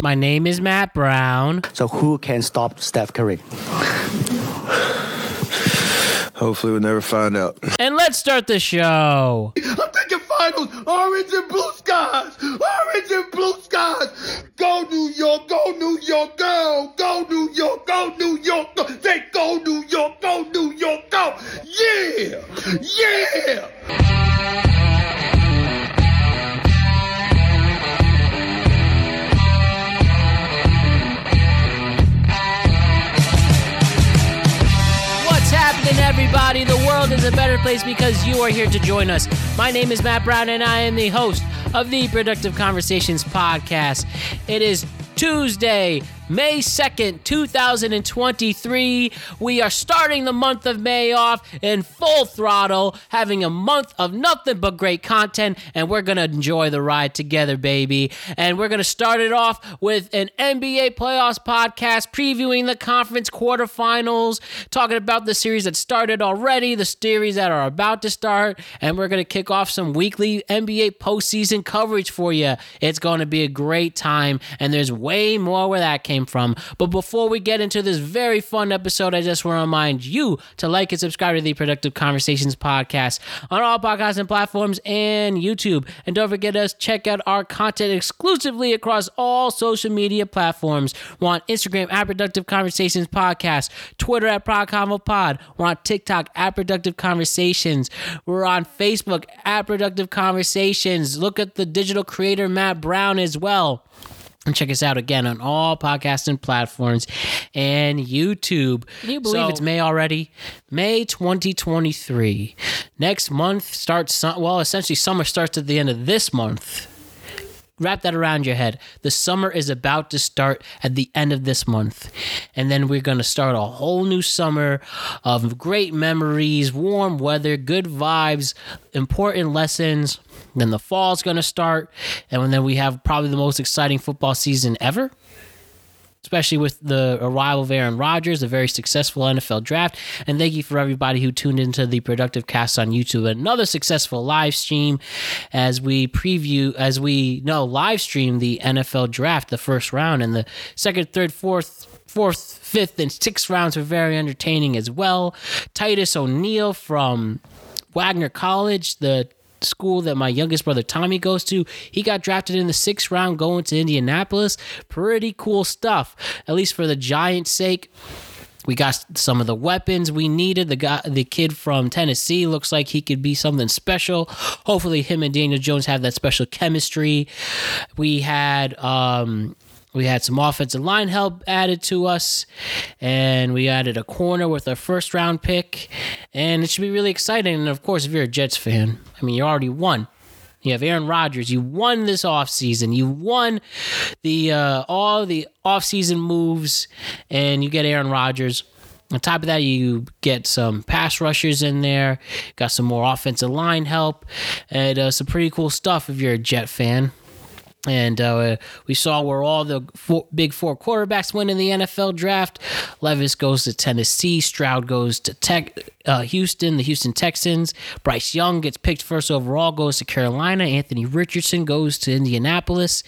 My name is Matt Brown. So who can stop Steph Curry? Hopefully, we'll never find out. And let's start the show. I'm thinking finals, orange and blue skies, orange and blue skies. Go New York, go New York, go, go New York, go New York, go. Say go New York, go New York, go. Yeah, yeah. What's everybody? The world is a better place because you are here to join us. My name is Matt Brown, and I am the host of the Productive Conversations podcast. It is Tuesday, May 2nd, 2023. We are starting the month of May off in full throttle, having a month of nothing but great content, and we're going to enjoy the ride together, baby. And we're going to start it off with an NBA playoffs podcast previewing the conference quarterfinals, talking about the series that started already, the series that are about to start, and we're going to kick off some weekly NBA postseason coverage for you. It's going to be a great time, and there's way more where that came from. But before we get into this very fun episode, I just want to remind you to like and subscribe to the Productive Conversations podcast on all podcasting platforms and YouTube. And don't forget us check out our content exclusively across all social media platforms. We're on Instagram at Productive Conversations Podcast, Twitter at ProdConvoPod. We're on TikTok at Productive Conversations. We're on Facebook at Productive Conversations. Look at the digital creator Matt Brown as well. And check us out again on all podcasting platforms and YouTube. Can you believe So- it's May already? May 2023. Next month starts, well, essentially, summer starts at the end of this month. Wrap that around your head. The summer is about to start at the end of this month. And then we're going to start a whole new summer of great memories, warm weather, good vibes, important lessons. Then the fall's going to start. And then we have probably the most exciting football season ever especially with the arrival of Aaron Rodgers, a very successful NFL draft. And thank you for everybody who tuned into the Productive Cast on YouTube. Another successful live stream as we preview, as we no live stream the NFL draft, the first round, and the second, third, fourth. Fourth, fifth, and sixth rounds were very entertaining as well. Titus O'Neil from Wagner College, the school that my youngest brother Tommy goes to. He got drafted in the sixth round going to Indianapolis. Pretty cool stuff, at least for the Giants' sake. We got some of the weapons we needed. The guy, the kid from Tennessee, looks like he could be something special. Hopefully, him and Daniel Jones have that special chemistry. We had um, we had some offensive line help added to us, and we added a corner with our first round pick, and it should be really exciting. And of course, if you're a Jets fan, I mean, you already won. You have Aaron Rodgers. You won this offseason. You won the uh, all the offseason moves, and you get Aaron Rodgers. On top of that, you get some pass rushers in there, got some more offensive line help, and uh, some pretty cool stuff if you're a Jet fan. And uh, we saw where all the four, big four quarterbacks went in the NFL draft. Levis goes to Tennessee. Stroud goes to Tech, uh, Houston, the Houston Texans. Bryce Young gets picked first overall, goes to Carolina. Anthony Richardson goes to Indianapolis.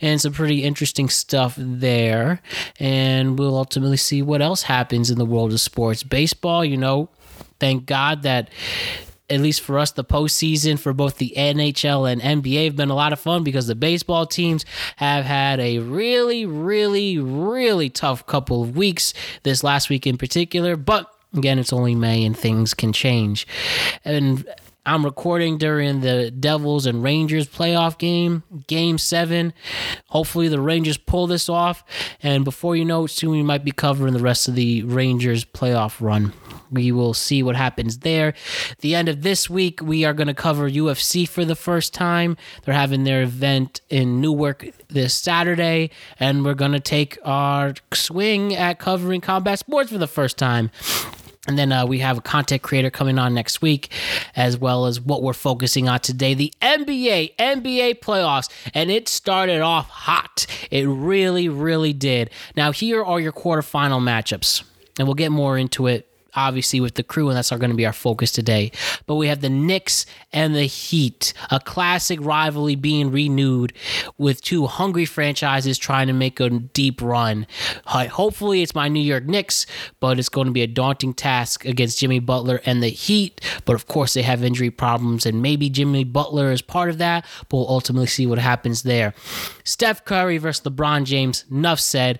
And some pretty interesting stuff there. And we'll ultimately see what else happens in the world of sports. Baseball, you know, thank God that at least for us, the postseason for both the NHL and NBA have been a lot of fun because the baseball teams have had a really, really, really tough couple of weeks this last week in particular. But again, it's only May and things can change. And I'm recording during the Devils and Rangers playoff game, game seven. Hopefully, the Rangers pull this off. And before you know it, soon we might be covering the rest of the Rangers playoff run. We will see what happens there. The end of this week, we are going to cover UFC for the first time. They're having their event in Newark this Saturday, and we're going to take our swing at covering combat sports for the first time. And then uh, we have a content creator coming on next week, as well as what we're focusing on today the NBA, NBA playoffs. And it started off hot. It really, really did. Now, here are your quarterfinal matchups, and we'll get more into it obviously with the crew, and that's going to be our focus today. But we have the Knicks and the Heat, a classic rivalry being renewed with two hungry franchises trying to make a deep run. Hopefully, it's my New York Knicks, but it's going to be a daunting task against Jimmy Butler and the Heat. But of course, they have injury problems, and maybe Jimmy Butler is part of that, but we'll ultimately see what happens there. Steph Curry versus LeBron James, enough said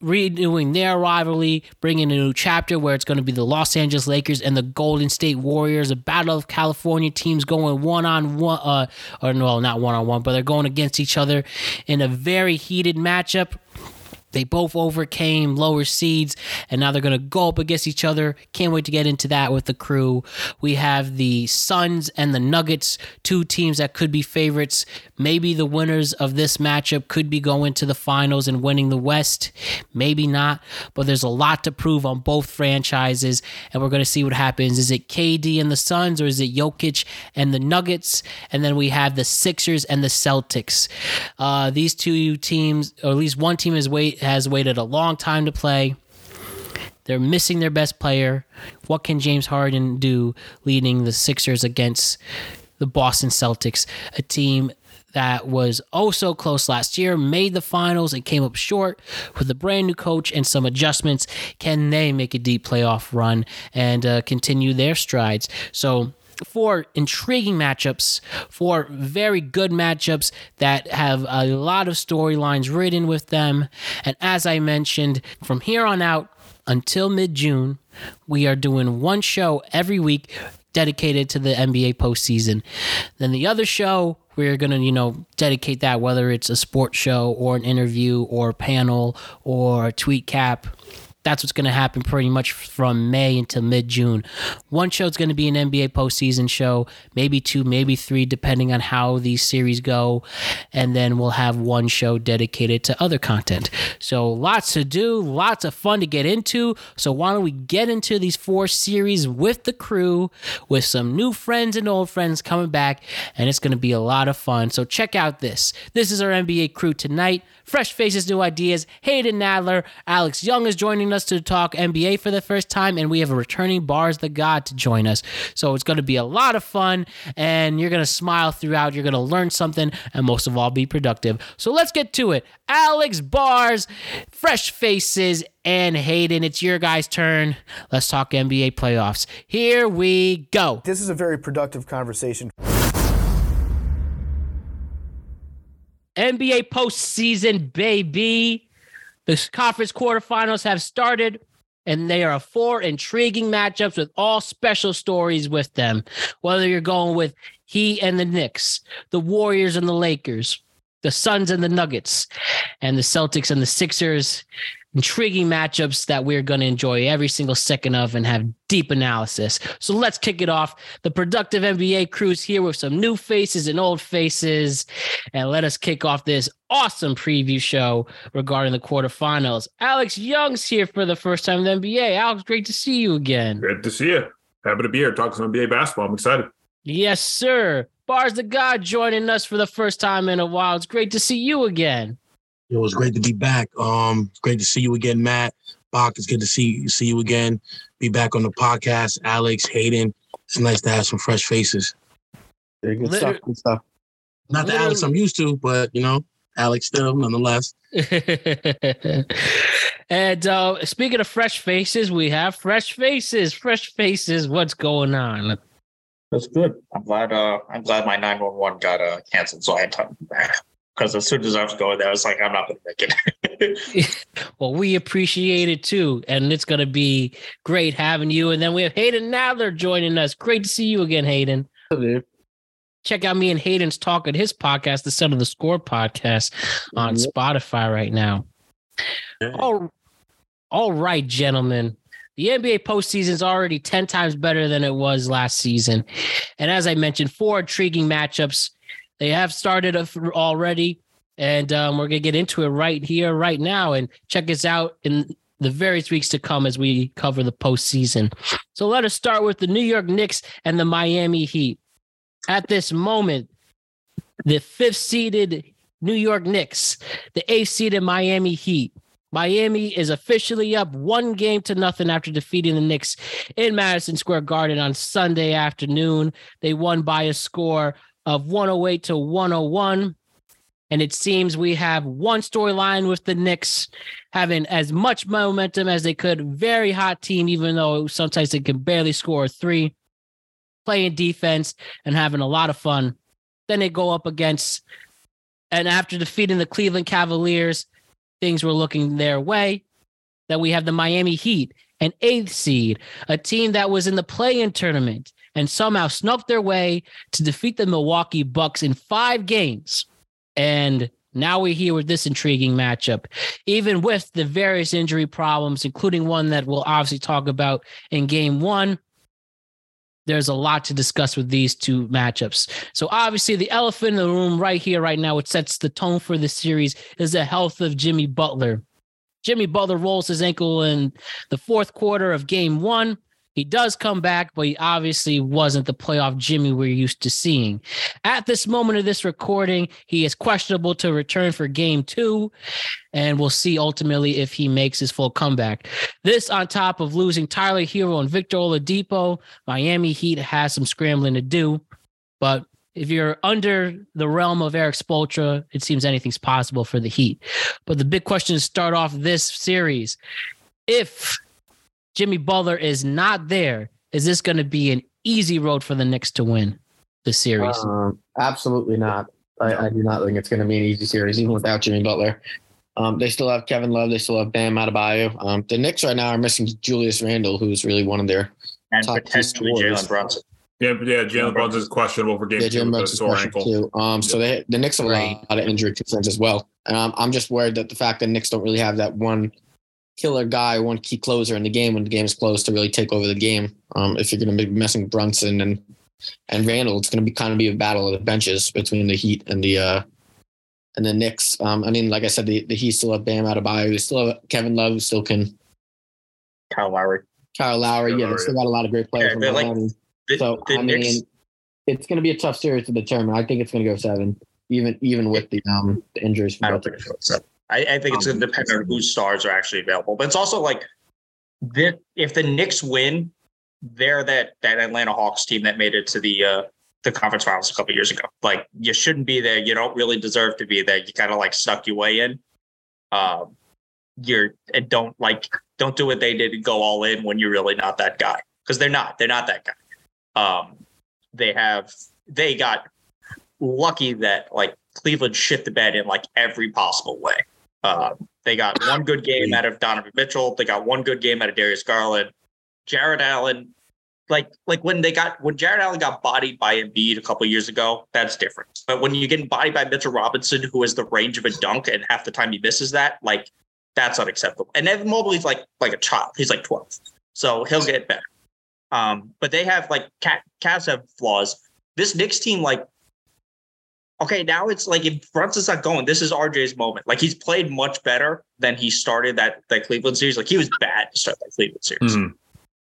renewing their rivalry, bringing a new chapter where it's going to be the Los Angeles Lakers and the Golden State Warriors, a battle of California teams going one on one, uh, or no, not one on one, but they're going against each other in a very heated matchup. They both overcame lower seeds, and now they're going to go up against each other. Can't wait to get into that with the crew. We have the Suns and the Nuggets, two teams that could be favorites. Maybe the winners of this matchup could be going to the finals and winning the West. Maybe not, but there's a lot to prove on both franchises, and we're going to see what happens. Is it KD and the Suns, or is it Jokic and the Nuggets? And then we have the Sixers and the Celtics. Uh, these two teams, or at least one team, is wait has waited a long time to play. They're missing their best player. What can James Harden do leading the Sixers against the Boston Celtics, a team that was oh so close last year, made the finals and came up short with a brand new coach and some adjustments? Can they make a deep playoff run and uh, continue their strides? So, four intriguing matchups, four very good matchups that have a lot of storylines written with them. And as I mentioned, from here on out until mid June, we are doing one show every week dedicated to the NBA postseason. Then the other show, we're going to, you know, dedicate that whether it's a sports show or an interview or a panel or a tweet cap that's what's going to happen pretty much from May until mid June. One show is going to be an NBA postseason show, maybe two, maybe three, depending on how these series go. And then we'll have one show dedicated to other content. So lots to do, lots of fun to get into. So why don't we get into these four series with the crew, with some new friends and old friends coming back, and it's going to be a lot of fun. So check out this. This is our NBA crew tonight. Fresh faces, new ideas. Hayden Nadler, Alex Young is joining us to talk NBA for the first time, and we have a returning Bars Tha God to join us. So it's going to be a lot of fun, and you're going to smile throughout. You're going to learn something, and most of all, be productive. So let's get to it. Alex Bars, Fresh Faces, and Hayden, it's your guys' turn. Let's talk NBA playoffs. Here we go. This is a very productive conversation. NBA postseason, baby. The conference quarterfinals have started, and they are four intriguing matchups with all special stories with them. Whether you're going with he and the Knicks, the Warriors and the Lakers, the Suns and the Nuggets, and the Celtics and the Sixers. Intriguing matchups that we're going to enjoy every single second of and have deep analysis. So let's kick it off. The productive NBA crew's here with some new faces and old faces. And let us kick off this awesome preview show regarding the quarterfinals. Alex Young's here for the first time in the NBA. Alex, great to see you again. Great to see you. Happy to be here. talking some NBA basketball. I'm excited. Yes, sir. Bars Tha God joining us for the first time in a while. It's great to see you again. It was great to be back. Um, great to see you again, Matt. Bach, it's good to see see you again. Be back on the podcast. Alex, Hayden. It's nice to have some fresh faces. Yeah, good Liter- stuff. Good stuff. Not the Alex I'm used to, but you know, Alex still nonetheless. and uh, speaking of fresh faces, we have fresh faces. Fresh faces. What's going on? That's good. I'm glad. Uh, I'm glad my 911 got uh canceled, so I had time because as soon as I was going there, I was like, I'm not going to make it. Well, we appreciate it too, and it's going to be great having you. And then we have Hayden Nadler joining us. Great to see you again, Hayden. Check out me and Hayden's talk at his podcast, the Son of the Score podcast, on Yep. Spotify right now. All, all right, gentlemen. The NBA postseason is already 10 times better than it was last season. And as I mentioned, four intriguing matchups. They have started already, and um, we're going to get into it right here, right now, and check us out in the various weeks to come as we cover the postseason. So let us start with the New York Knicks and the Miami Heat. At this moment, the fifth seeded New York Knicks, the eighth seeded Miami Heat. Miami is officially up one game to nothing after defeating the Knicks in Madison Square Garden on Sunday afternoon. They won by a score of 108 to 101. And it seems we have one storyline with the Knicks having as much momentum as they could. Very hot team, even though sometimes they can barely score three, playing defense and having a lot of fun. Then they go up against, and after defeating the Cleveland Cavaliers, things were looking their way. Then we have the Miami Heat, an eighth seed, a team that was in the play in tournament and somehow snuck their way to defeat the Milwaukee Bucks in five games. And now we're here with this intriguing matchup, even with the various injury problems, including one that we'll obviously talk about in game one. There's a lot to discuss with these two matchups. So, obviously, the elephant in the room right here, right now, which sets the tone for the series, is the health of Jimmy Butler. Jimmy Butler rolls his ankle in the fourth quarter of game one. He does come back, but he obviously wasn't the playoff Jimmy we're used to seeing. At this moment of this recording, he is questionable to return for game two, and we'll see ultimately if he makes his full comeback. This on top of losing Tyler Herro and Victor Oladipo, Miami Heat has some scrambling to do, but if you're under the realm of Erik Spoelstra, it seems anything's possible for the Heat. But the big question to start off this series, if Jimmy Butler is not there, is this going to be an easy road for the Knicks to win the series? Um, absolutely not. I, I do not think it's going to be an easy series, even without Jimmy Butler. Um, they still have Kevin Love. They still have Bam Adebayo. Um, the Knicks right now are missing Julius Randle, who's really one of their and top potentially. Jalen Brunson. Yeah, yeah. Jalen Brunson is questionable for game Yeah, two Jalen with a Brunson's sore question ankle. too. Um, so they the Knicks have a lot of injury concerns as well. And um, I'm just worried that the fact that Knicks don't really have that one killer guy, one key closer in the game when the game is close to really take over the game. Um, if you're going to be messing Brunson and and Randle, it's going to be kind of be a battle of the benches between the Heat and the uh and the Knicks. Um, I mean, like I said, the, the Heat still have Bam Adebayo. They still have Kevin Love, who still can. Kyle Lowry. Kyle Lowry, Kyle yeah, Lowry. they still got a lot of great players. Yeah, from like- The, So the I Knicks, mean, it's going to be a tough series to determine. I think it's going to go seven, even even with the um the injuries. I From don't think it's so. I, I think it's going to depend on whose stars are actually available. But it's also like the, if the Knicks win, they're that that Atlanta Hawks team that made it to the uh, the conference finals a couple years ago. Like you shouldn't be there. You don't really deserve to be there. You kind of like stuck your way in. Um, you're and don't like don't do what they did and go all in when you're really not that guy because they're not. They're not that guy. Um, they have they got lucky that like Cleveland shit the bed in like every possible way. Uh, they got one good game out of Donovan Mitchell. They got one good game out of Darius Garland. Jarrett Allen, like like when they got when Jarrett Allen got bodied by Embiid a couple years ago, that's different. But when you're getting bodied by Mitchell Robinson, who has the range of a dunk, and half the time he misses that, like that's unacceptable. And Evan Mobley's like like a child. He's like 12, so he'll get better. Um, but they have like Cat Cavs have flaws. This Knicks team, like, okay, now it's like if Brunson's not going, this is RJ's moment. Like he's played much better than he started that that Cleveland series. Like he was bad to start that Cleveland series. Mhm.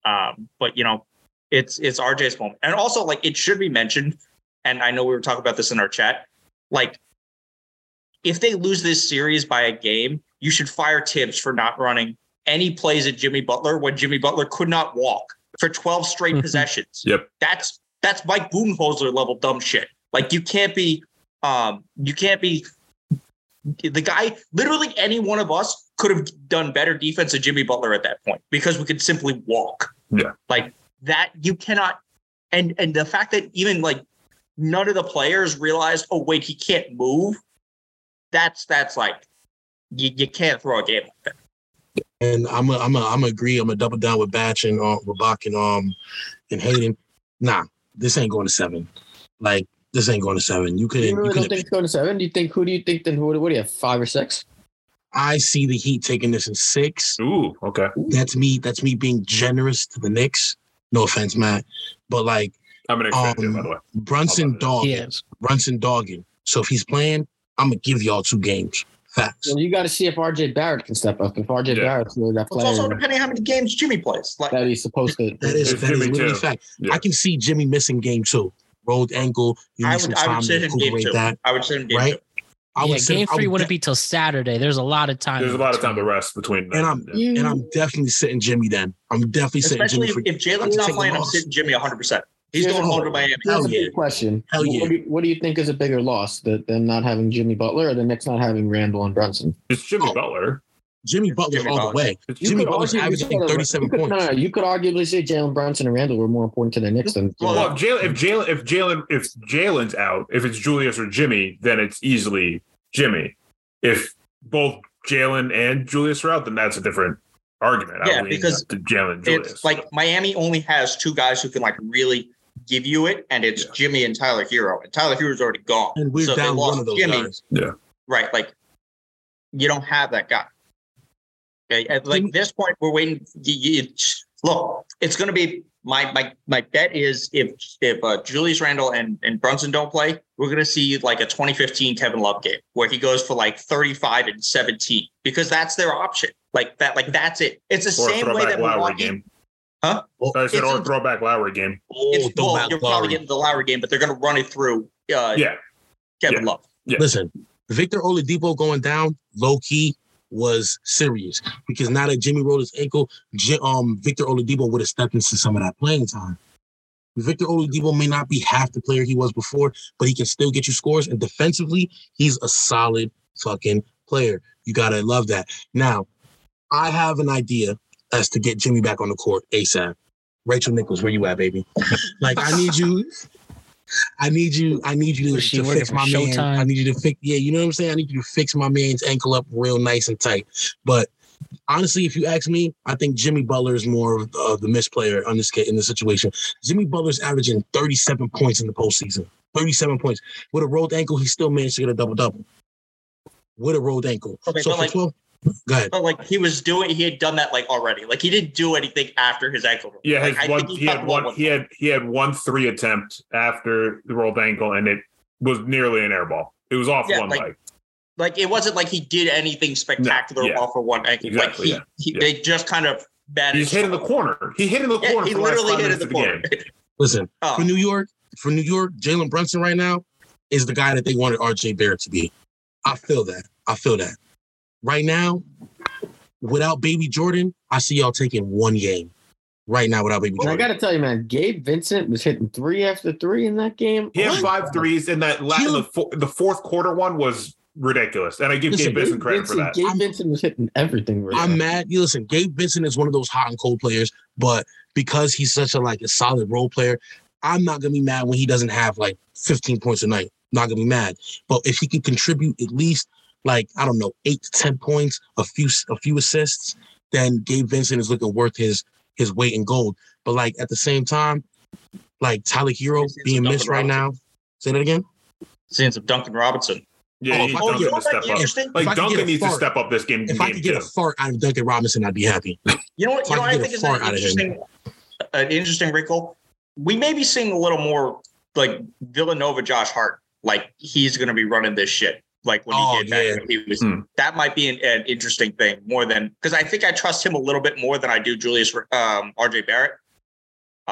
Um, but you know, it's it's RJ's moment, and also like it should be mentioned. And I know we were talking about this in our chat. Like, if they lose this series by a game, you should fire Thibs for not running any plays at Jimmy Butler when Jimmy Butler could not walk for 12 straight possessions. Yep. That's that's Mike Budenholzer level dumb shit. Like you can't be um you can't be the guy literally any one of us could have done better defense than Jimmy Butler at that point because we could simply walk. Yeah. Like that you cannot and and the fact that even like none of the players realized, oh wait, he can't move. That's that's like you, you can't throw a game like that. And I'm a, I'm a, I'm a agree. I'm a double down with Batch and uh, with Bach and um and Hayden. Nah, this ain't going to seven. Like this ain't going to seven. You You couldn't. You really don't couldn't. think it's going to seven? Do you think who do you think then who what do you have five or six? I see the Heat taking this in six. Ooh, okay. That's me. That's me being generous to the Knicks. No offense, Matt, but like I'm an fan too, by the way. um, Brunson dogging, Yes. Brunson dogging. So if he's playing, I'm gonna give y'all two games. Facts. Well, you got to see if RJ Barrett can step up. If RJ Yeah. Barrett's really that It's also player depending how many games Jimmy plays. Like that he's supposed to. That is It's that is Jimmy literally too. fact. Yeah. I can see Jimmy missing game two. Rolled ankle. You I need some would I time would to sit him game recuperate that. I would sit him game right? two. I yeah, would game I three would wouldn't be till Saturday. There's a lot of time. There's a lot of time to rest between. and I'm them. and I'm definitely sitting Jimmy. Then I'm definitely sitting Especially Jimmy. if, For, if Jalen's not playing, I'm sitting Jimmy 100. percent He's Here's going home to Miami. Here's Hell a yeah. big question. Hell yeah. What, do you, what do you think is a bigger loss? That them not having Jimmy Butler or the Knicks not having Randle and Brunson? It's Jimmy Oh. Butler. Jimmy Butler Jimmy all Butler. the way. You Jimmy could Butler's argue- averaging you could- 37 you could- points. No, no, you could arguably say Jalen Brunson and Randle were more important to the Knicks than. Well, Well, if Jalen, if Jalen, if Jalen, if Jalen's out, if it's Julius or Jimmy, then it's easily Jimmy. If both Jalen and Julius are out, then that's a different argument. I Yeah, because Jalen Julius. It's like Miami only has two guys who can like really give you it, and it's Yeah. Jimmy and Tyler Herro. And Tyler Herro's already gone. and we're So they down lost one of those Jimmy. guys. right? Like you don't have that guy. Okay, at like this point, we're waiting. You, you, look, it's going to be my my my bet is if if uh, Julius Randle and and Brunson don't play, we're going to see like a 2015 Kevin Love game where he goes for like 35 and 17 because that's their option. Like that, like that's it. It's the or a same way throwback that Lowry Milwaukee. game. Huh? I said, It's or a- a throwback Lowry game. Oh, It's, well, throwback you're Lowry. probably getting the Lowry game, but they're going to run it through uh, Yeah, Kevin Love. Yeah. Listen, Victor Oladipo going down low key was serious because now that Jimmy rolled his ankle, um, Victor Oladipo would have stepped into some of that playing time. Victor Oladipo may not be half the player he was before, but he can still get you scores. And defensively, he's a solid fucking player. You gotta love that. Now, I have an idea as to get Jimmy back on the court ASAP. Rachel Nichols, where you at, baby? like, I need you. I need you. I need you to, to fix my man. Showtime? I need you to fix. Yeah, you know what I'm saying. I need you to fix my man's ankle up real nice and tight. But honestly, if you ask me, I think Jimmy Butler is more of uh, the miss player on this ca- in this situation. Jimmy Butler's averaging 37 points in the postseason. 37 points with a rolled ankle. He still managed to get a double double with a rolled ankle. Okay, so for like- 12, go ahead. But like he was doing, he had done that like already. Like he didn't do anything after his ankle. Yeah, Like, his one, think he had the ball one. He had he had one three attempt after the rolled ankle, and it was nearly an air ball. It was off Yeah, one like- leg. like it wasn't like he did anything spectacular yeah. off of one ankle. Exactly, like he, yeah, he they just kind of managed. He's hit in the corner. He hit in the Yeah, corner. he for the last literally hit in minutes the of corner. game. Listen, Oh. for New York, for New York, Jalen Brunson right now is the guy that they wanted RJ Barrett to be. I feel that. I feel that. Right now, without Baby Jordan, I see y'all taking one game. Right now, without Baby Jordan, I got to tell you, man, Gabe Vincent was hitting three after three in that game. He had five threes in that la- the, fo- the fourth quarter one was ridiculous. And I give Listen, Gabe Vincent credit for that. Gabe I'm- Vincent was hitting everything. Right I'm now. mad. You listen, Gabe Vincent is one of those hot and cold players, but because he's such a like a solid role player, I'm not gonna be mad when he doesn't have like 15 points a night. Not gonna be mad. But if he can contribute at least like I don't know eight to ten points, a few a few assists, then Gabe Vincent is looking worth his his weight in gold. But like at the same time, like Tyler Herro It's- it's being Duncan missed right now. Say that again. Scenes of Duncan Robinson. Yeah, Oh, he if needs Oh, Duncan you to step might up. interesting? If Like Duncan a needs to step up this game. If I could get a fart out of Duncan Robinson, I'd be happy. You know what? You know I what I think a is an out of him. interesting, an interesting wrinkle. We may be seeing a little more like Villanova, Josh Hart. Like he's going to be running this shit. Like when Oh, he did back yeah. when he was. Hmm. That might be an, an interesting thing more than because I think I trust him a little bit more than I do Julius um, RJ Barrett.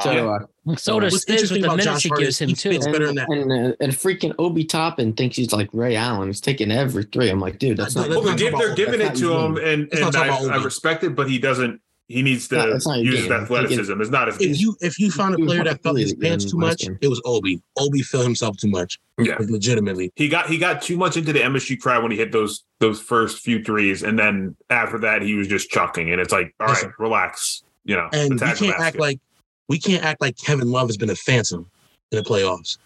So do I. So does Stiz interesting with the minutes Josh he gives him he too. And, better than that. and, uh, and freaking Obi Toppin thinks he's like Ray Allen. He's taking every three. I'm like, dude, that's not. Well, they're, talk give, about- they're giving it to him, and, and I, I respect it, but he doesn't. He needs to that's not use his athleticism. It's not his if you if you found a player that felt his pants too much, it was Obi. Obi felt himself too much. Yeah. Like, legitimately. He got he got too much into the MSG crowd when he hit those those first few threes, and then after that he was just chucking, and it's like, all right, Listen. relax, you know. And we can't act like we can't act like Kevin Love has been a phantom in the playoffs.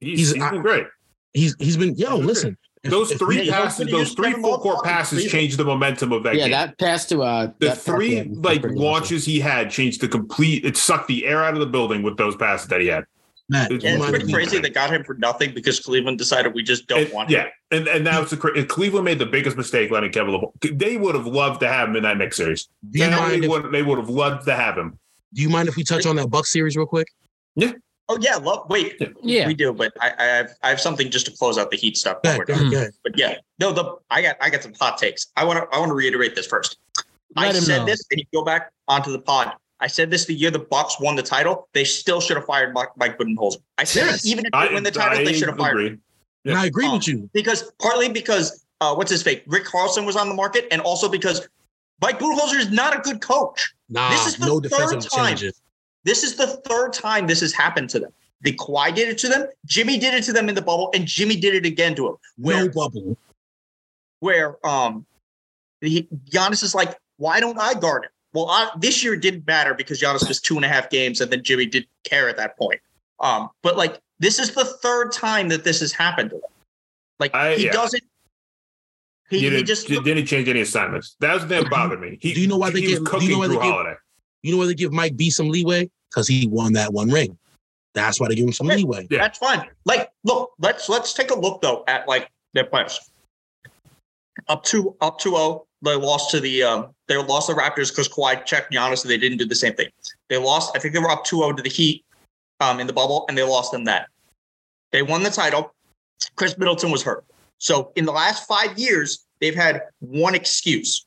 he's, he's- he's I- been great. He's he's been yo He's listen. if- Those three Yeah, passes, nobody those three Kevin full court passes changed the momentum of that yeah, game. that pass to uh, the that three like pretty awesome. launches he had changed the complete. It sucked the air out of the building with those passes that he had. Matt, It's Yeah, it's pretty crazy they got him for nothing because Cleveland decided we just don't And- want yeah, him. and and that was the cra- if Cleveland made the biggest mistake letting Kevin Love. They would have loved to have him in that next series. Do you They mind if, would, they would have loved to have him. do you mind if we touch on that Buck series real quick? Oh yeah, love. Wait, Yeah. we do, but I, I have I have something just to close out the Heat stuff. Go while ahead, we're go done. ahead, go ahead. But yeah, no, the I got I got some hot takes. I want to I want to reiterate this first. I Let him said know. this, and you go back onto the pod. I said this the year the Bucks won the title. They still should have fired Mike, Mike Budenholzer. I said Yes. even if I, they win the title, I they should have fired. him. agree. And I agree Um, with you. because partly because uh, what's his face? Rick Carlisle was on the market, and also because Mike Budenholzer is not a good coach. Nah, this is the no third defensive time. changes. This is the third time this has happened to them. The Kawhi did it to them. Jimmy did it to them in the bubble, and Jimmy did it again to him. Where No bubble. where um, he, Giannis is like, why don't I guard him? Well, I, this year it didn't matter because Giannis missed two and a half games, and then Jimmy didn't care at that point. Um, but like this is the third time that this has happened to them. Like I- he yeah. doesn't. He, He, he didn't, just didn't he change any assignments? That was the thing that bothered me. He, Do you know why they he was give- do cooking you know why they Jrue Holiday? You know why they give Mike B some leeway? Because he won that one ring. That's why they give him some Yeah. leeway. Yeah. That's fine. Like, look, let's let's take a look though at like their players. Up to up to oh, they lost to the um they lost the Raptors because Kawhi checked Giannis and they didn't do the same thing. They lost, I think they were up 2-0 to the Heat um in the bubble, and they lost them that. They won the title. Khris Middleton was hurt. So in the last five years, they've had one excuse.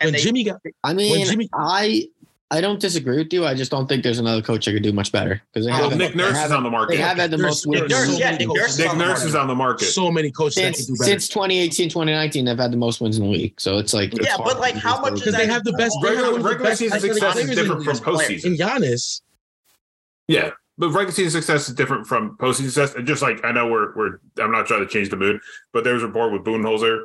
When And they, Jimmy got I mean, Jimmy- I I don't disagree with you. I just don't think there's another coach that could do much better because Well. Nick they Nurse is on the market. They have had the There's- most wins. Nurse, so yeah, many Nick Nurse is Nick on the Nurse market. is on the market. so many coaches that Since, do since 2018, 2019, they've had the most wins in the league. So it's like yeah, but like how much Because they have the best- they have regular one of the regular season success is different from postseason. and Giannis, Yeah, but regular season success is different from postseason success. And just like I know we're we're I'm not trying to change the mood, but there was a report with Budenholzer.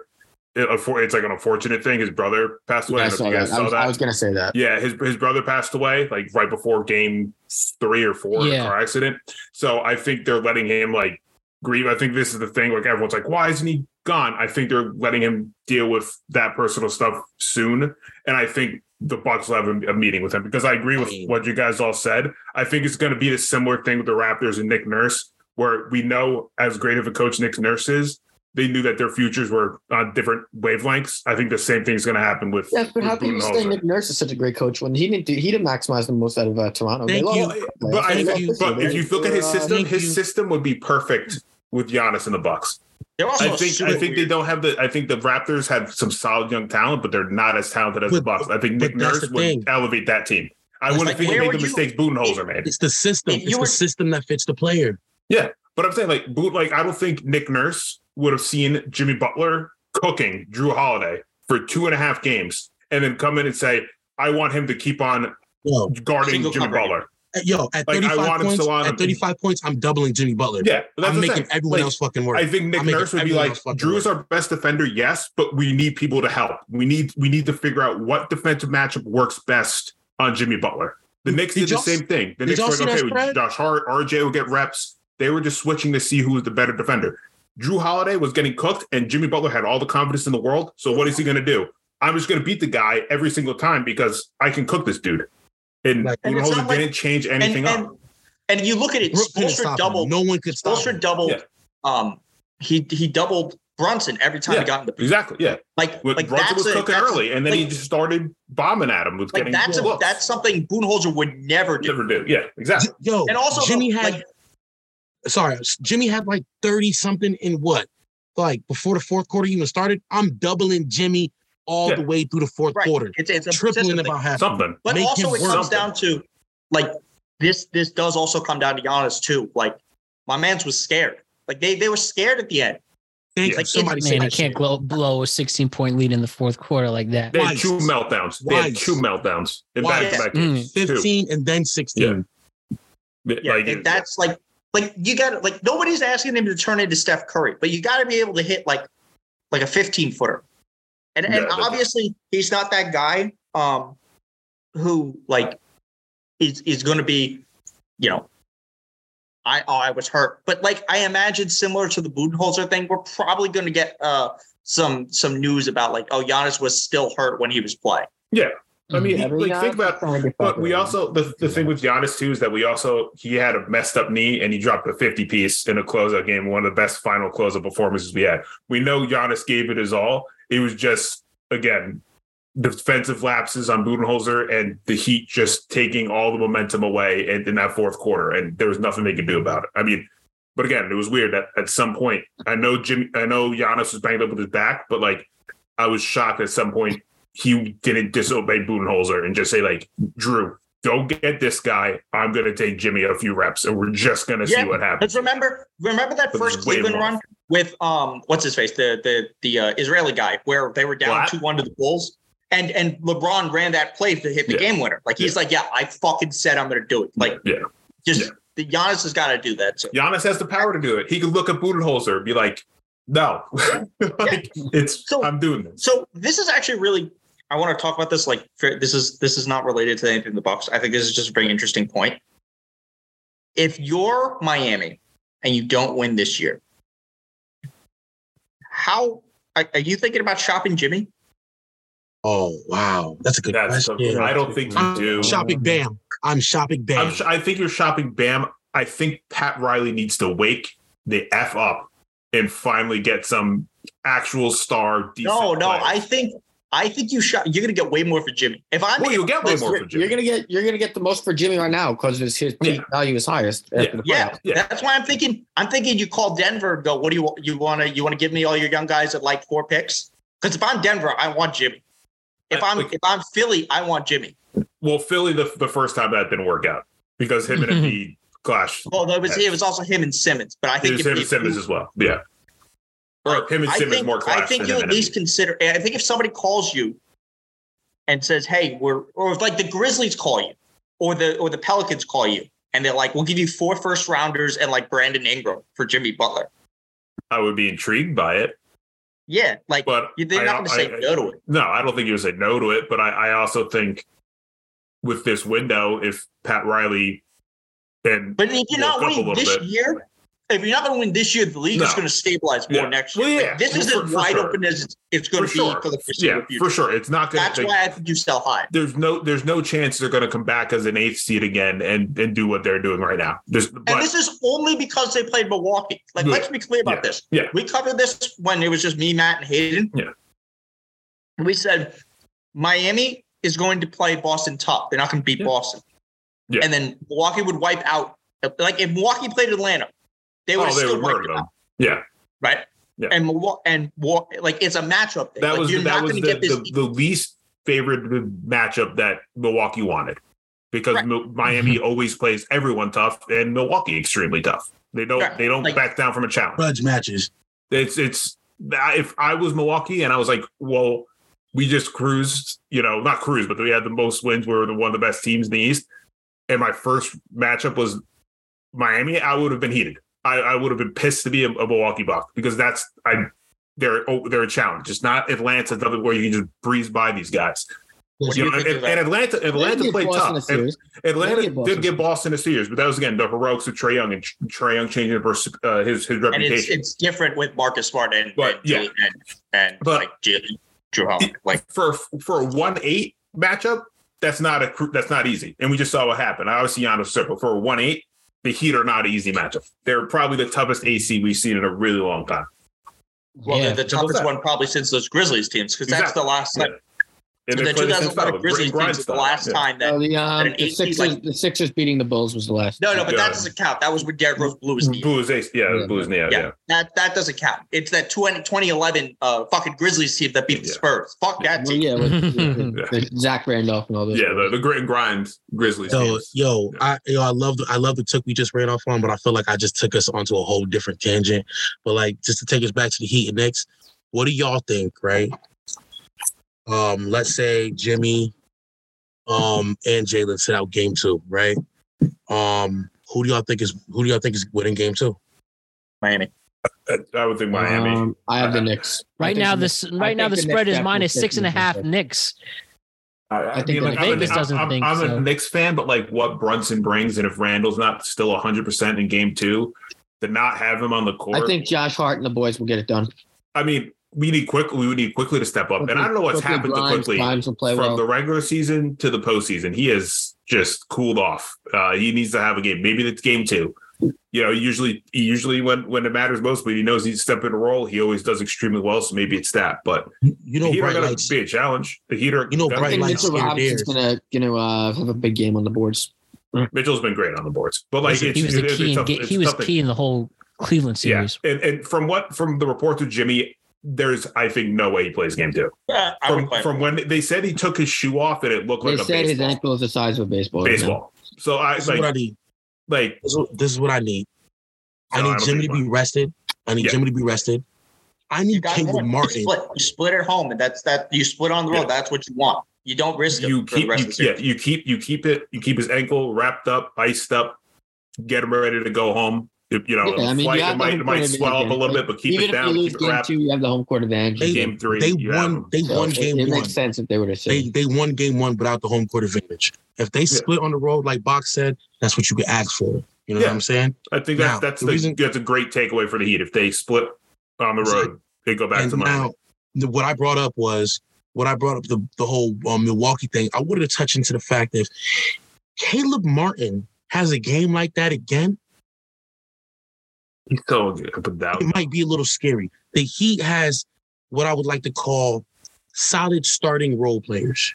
It, it's like an unfortunate thing. His brother passed away. Yeah, I I, don't know saw that. guys I, was, that. I was gonna say that. Yeah, his his brother passed away like right before game three or four in Yeah. a car accident. So I think they're letting him like grieve. I think this is the thing. Like everyone's like, why isn't he gone? I think they're letting him deal with that personal stuff soon. And I think the Bucks will have a, a meeting with him because I agree with what you guys all said. I think it's going to be a similar thing with the Raptors and Nick Nurse, where we know as great of a coach Nick Nurse is, they knew that their futures were on different wavelengths. I think the same thing is going to happen with, Yeah, but how can you say Nick Nurse is such a great coach when he didn't do, he didn't maximize the most out of uh, Toronto? Thank lost you. a couple But. I They think, lost this but if you look at his Uh, system, thank his you. system would be perfect with Giannis in the Bucks. I think I think they don't have the. I think the Raptors have some solid young talent, but they're not as talented as the Bucks. I think Nick Nurse would thing. elevate that team. I That's wouldn't like, think where they make the you- mistakes Budenholzer made. it's the system. It's you the system that fits the player. Yeah, but I'm saying like boot like I don't think Nick Nurse would have seen Jimmy Butler cooking Jrue Holiday for two and a half games and then come in and say, I want him to keep on Yo, guarding Jimmy coverage. Butler. yo, at Like, I 35 want points, still on him. at 35 points, I'm doubling Jimmy Butler. Yeah, but that's I'm making saying. everyone Like, else fucking work. I think Nick I'm Nurse would be like, else fucking Jrue's our best defender, yes, but we need people to help. We need we need to figure out what defensive matchup works best on Jimmy Butler. The Knicks Did did, the same thing. The did Knicks were like, okay, spread? Josh Hart, RJ will get reps. They were just switching to see who was the better defender. Jrue Holiday was getting cooked, and Jimmy Butler had all the confidence in the world. So what is he going to do? I'm just going to beat the guy every single time because I can cook this dude. And Like- And it's Budenholzer like- didn't change anything and, up. and you look at it, Brooke couldn't Spoelstra stop him. doubled. No one could stop Spoelstra him. doubled. Yeah. Um, he he doubled Brunson every time Yeah, he got in the paint. Exactly. Yeah. Like like Brunson was a, cooking early, and then he just started bombing at him with like getting that's a, that's something Budenholzer would never do. never do. Yeah, exactly. Yo, And also, Jimmy though, had like, sorry, Jimmy had like 30 something in what? Like before the fourth quarter even started, I'm doubling Jimmy all Yeah. the way through the fourth right, quarter. it's it's a Tripling consistent thing. about half. Something. But Make also, it work. comes down to like this. This does also come down to Giannis too. Like my man's was scared. Like they they were scared at the end. Thank Yeah. you. Somebody Man, say you can't blow, blow a 16 point lead in the fourth quarter like that. They had two meltdowns. They had two meltdowns in back to back Mm. games. Two. 15 and then 16. Yeah, Like, that's like like you got to like nobody's asking him to turn into Steph Curry, but you got to be able to hit like like a 15 footer. And and Yeah, obviously he's not that guy um who like is is going to be, you know, I oh I was hurt, but like I imagine similar to the Budenholzer thing, we're probably going to get uh some some news about like oh Giannis was still hurt when he was playing. I mean, Yeah, he- like think about. trying to get But we also the, the thing with Giannis too is that we also he had a messed up knee and he dropped a 50 piece in a closeout game, one of the best final closeout performances we had. We know Giannis gave it his all. It was just again defensive lapses on Budenholzer and the Heat just taking all the momentum away in, in that fourth quarter, and there was nothing they could do about it. I mean, but again, it was weird that at some point I know Jimmy, I know Giannis was banged up with his back, but like I was shocked at some point he didn't disobey Budenholzer and just say like, Jrue, go get this guy. I'm going to take Jimmy a few reps, and we're just going to Yeah, see what happens. Let's remember remember that But first Cleveland run with um what's his face the the the uh, Israeli guy where they were down two one to the Bulls and and LeBron ran that play to hit the Yeah. game winner. Like he's like, yeah, I fucking said I'm going to do it. Like Yeah. just Yeah. the Giannis has got to do that. So Giannis has the power to do it. He could look at Budenholzer and be like, "No, like it's So- I'm doing this." So this is actually really. I want to talk about this. Like for, this is this is not related to anything in the Bucks. I think this is just a very interesting point. If you're Miami and you don't win this year, how are, are you thinking about shopping Jimmy? Oh wow, that's a good That's question. I don't think you I'm do. shopping Bam. I'm shopping Bam. I'm sh- I think you're shopping Bam. I think Pat Riley needs to wake the f up and finally get some actual star. Decent No, no. play. I think I think you shot. You're gonna get way more for Jimmy. If I'm well, you'll get way more You're, for Jimmy. you're gonna get you're gonna get the most for Jimmy right now because his his peak Yeah. value is highest after Yeah. the Yeah. Yeah. that's why I'm thinking. I'm thinking you call Denver. and Go. What do you you want to you want to give me all your young guys at like four picks? Because if I'm Denver, I want Jimmy. If I- I'm like- if I'm Philly, I want Jimmy. well, Philly the the first time that didn't work out because him and Embiid clashed. Well, there was it was also him and Simmons, but I think It was him and Simmons as well. Yeah, or him and Simmons think, more. I think you at least consider. I think if somebody calls you and says, "Hey, we're," or if like the Grizzlies call you, or the or the Pelicans call you, and they're like, "We'll give you four first rounders and like Brandon Ingram for Jimmy Butler." I would be intrigued by it, Yeah, like but you- they're I- not going to say I- no to it. No, I don't think you would say no to it, but I, I also think with this window, if Pat Riley and But not woke winning this bit. year, if you're not going to win this year, the league is going to stabilize more Yeah. next year. Well, Like, yeah, this is for- as for wide sure. open as it's, it's going to be sure, for the yeah, future. for sure, it's not going That's to. why I think you sell high. There's no, there's no chance they're going to come back as an eighth seed again and and do what they're doing right now. There's, but and this is only because they played Milwaukee. Like, Yeah. let's be clear about this. Yeah. We covered this when it was just me, Matt, and Hayden. Yeah. We said Miami is going to play Boston tough. They're not going to beat. Boston. Yeah. And then Milwaukee would wipe out. Like if Milwaukee played Atlanta, they would oh, have they still would murder them them. out, Yeah, right? Yeah. And Milwaukee and Wa- like it's a matchup thing. that like, was you're that not was going the, to get this. the, the least favorite matchup that Milwaukee wanted because Right. Mil- Miami always plays everyone tough and Milwaukee extremely tough. They don't Right. they don't Like- back down from a challenge. Grudge matches. It's it's if I was Milwaukee and I was like, well, we just cruised, you know, not cruised, but we had the most wins. We were the, one of the best teams in the East, and my first matchup was Miami. I would have been heated. I, I would have been pissed to be a, a Milwaukee Buck because that's I. They're oh, they're a challenge. It's not Atlanta where you can just breeze by these guys. What You you know, and, and Atlanta Atlanta They played Boston tough. And Atlanta get did get Boston a series, but that was again the heroics of Trae Young and Trae Young changing vers- uh, his his and reputation. it's it's different with Marcus Smart and But, and, yeah. And, and But- like Jalen Jrue Holiday. Like for for a one eight matchup, that's not a cr- that's not easy. And we just saw what happened. I obviously, Giannis circle for a one eight. The Heat are not an easy matchup. They're probably the toughest AC we've seen in a really long time. well, Yeah. the, the toughest one probably since those Grizzlies teams because that's the last Yeah. time. And the they play the same 2011 style, Grizzlies grind teams is the last Yeah. time that. Oh, the, um, that the eight seed, Sixers, like- the Sixers beating the Bulls was the last. No, no, but Yeah. that doesn't count. That was when Derrick Rose blew his knee. Blue is ace. Yeah, Yeah. blue is yeah, Yeah, yeah. that that doesn't count. It's that 20, 2011 uh, fucking Grizzlies team that beat the Yeah. Spurs. Fuck that Well, team. yeah, with, with, with Zach Randolph and all those. Yeah, the, the grit and grind Grizzlies. Yo, teams. yo, I yo, I love the I love the took we just ran off on, but I feel like I just took us onto a whole different tangent. But like just to take us back to the Heat and Knicks, what do y'all think, right? Um, let's say Jimmy um and Jalen sit out game two, right? Um, who do y'all think is who do y'all think is winning game two? Miami. I, I would think Miami. Um, I have the Knicks. Right now, this right now the the spread is minus six and a half minus to six and a take half the Knicks. I, I, think mean, that like, I'm, Vegas a- doesn't I'm, think I'm so. a Knicks fan, but like what Brunson brings, and if Randle's not still 100 percent in game two, to not have him on the court. I think Josh Hart and the boys will get it done. I mean, we need Quickley. We would need Quickley to step up, and I don't know what's Quickley, happened to Quickley Grimes play from well. the regular season to the postseason. He has just cooled off. Uh, he needs to have a game. Maybe it's game two. You know, usually, usually when when it matters most, but he knows he's step in a role. He always does extremely well. So maybe it's that. But You know, Heat are bright going lights. to be a challenge. The Heater. You know, gonna I bright think lights Mitchell scared Robinson's gonna gonna uh, have a big game on the boards. Mitchell's been great on the boards, but like he was the it's key. In, tough- he was key in the whole Cleveland series. Yeah, series. and and from what from the reports of Jimmy, there's I think no way he plays game two. I From, from when they said he took his shoe off and it looked They like a said his ankle is the size of a baseball. right baseball. So I This is what I need. like This is, what- this is what I need. I No, need don't Jimmy to be one. rested. I need Yeah. Jimmy to be rested. I need got Caleb one. You Martin. split. You split at home, and that's that. You split on the road. Yeah. That's what you want. You don't risk it you for the keep rest you, of the yeah you keep you keep it you keep his ankle wrapped up, iced up, get him ready to go home. If, you know, Yeah, I mean, flight, you it might it might swell up a little right? bit, but keep Even it if down, you lose keep it game wrapped. two, you have the home court advantage. They, Game three, they won. They So won it, game it one. makes sense if they were to say. They they won game one without the home court advantage. If they split on the road, like Box said, that's what you could ask for. You know Yeah. what I'm saying? I think that's Now, that's the the, reason- that's a great takeaway for the Heat. If they split on the road, they go back and to Miami. now, the, what I brought up was what I brought up the the whole um, Milwaukee thing. I wanted to touch into the fact that if Caleb Martin has a game like that again, He's so up and down. it might be a little scary. The Heat has what I would like to call solid starting role players.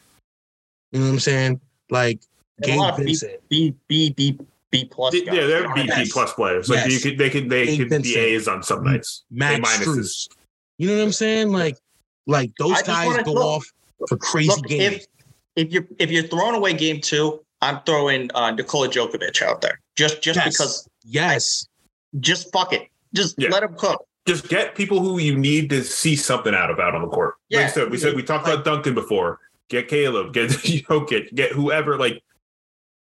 You know what I'm saying? Like And Gabe B, Vincent. B, B, B, B plus. Yeah, they're B Yes. plus players. Like Yes. you could, they could, they Gabe could Vincent. be A's on some nights. Max minuses. You know what I'm saying? Like, like those just guys go look- off for crazy Look, games. if if you're if you're throwing away game two, I'm throwing uh, Nikola Jovic out there just just Yes. because. yes, Just fuck it. Just Yeah. let him cook. Just get people who you need to see something out of out on the court. Like Yeah. said, we said we talked about Duncan before. Get Caleb, get Jovic, get whoever. Like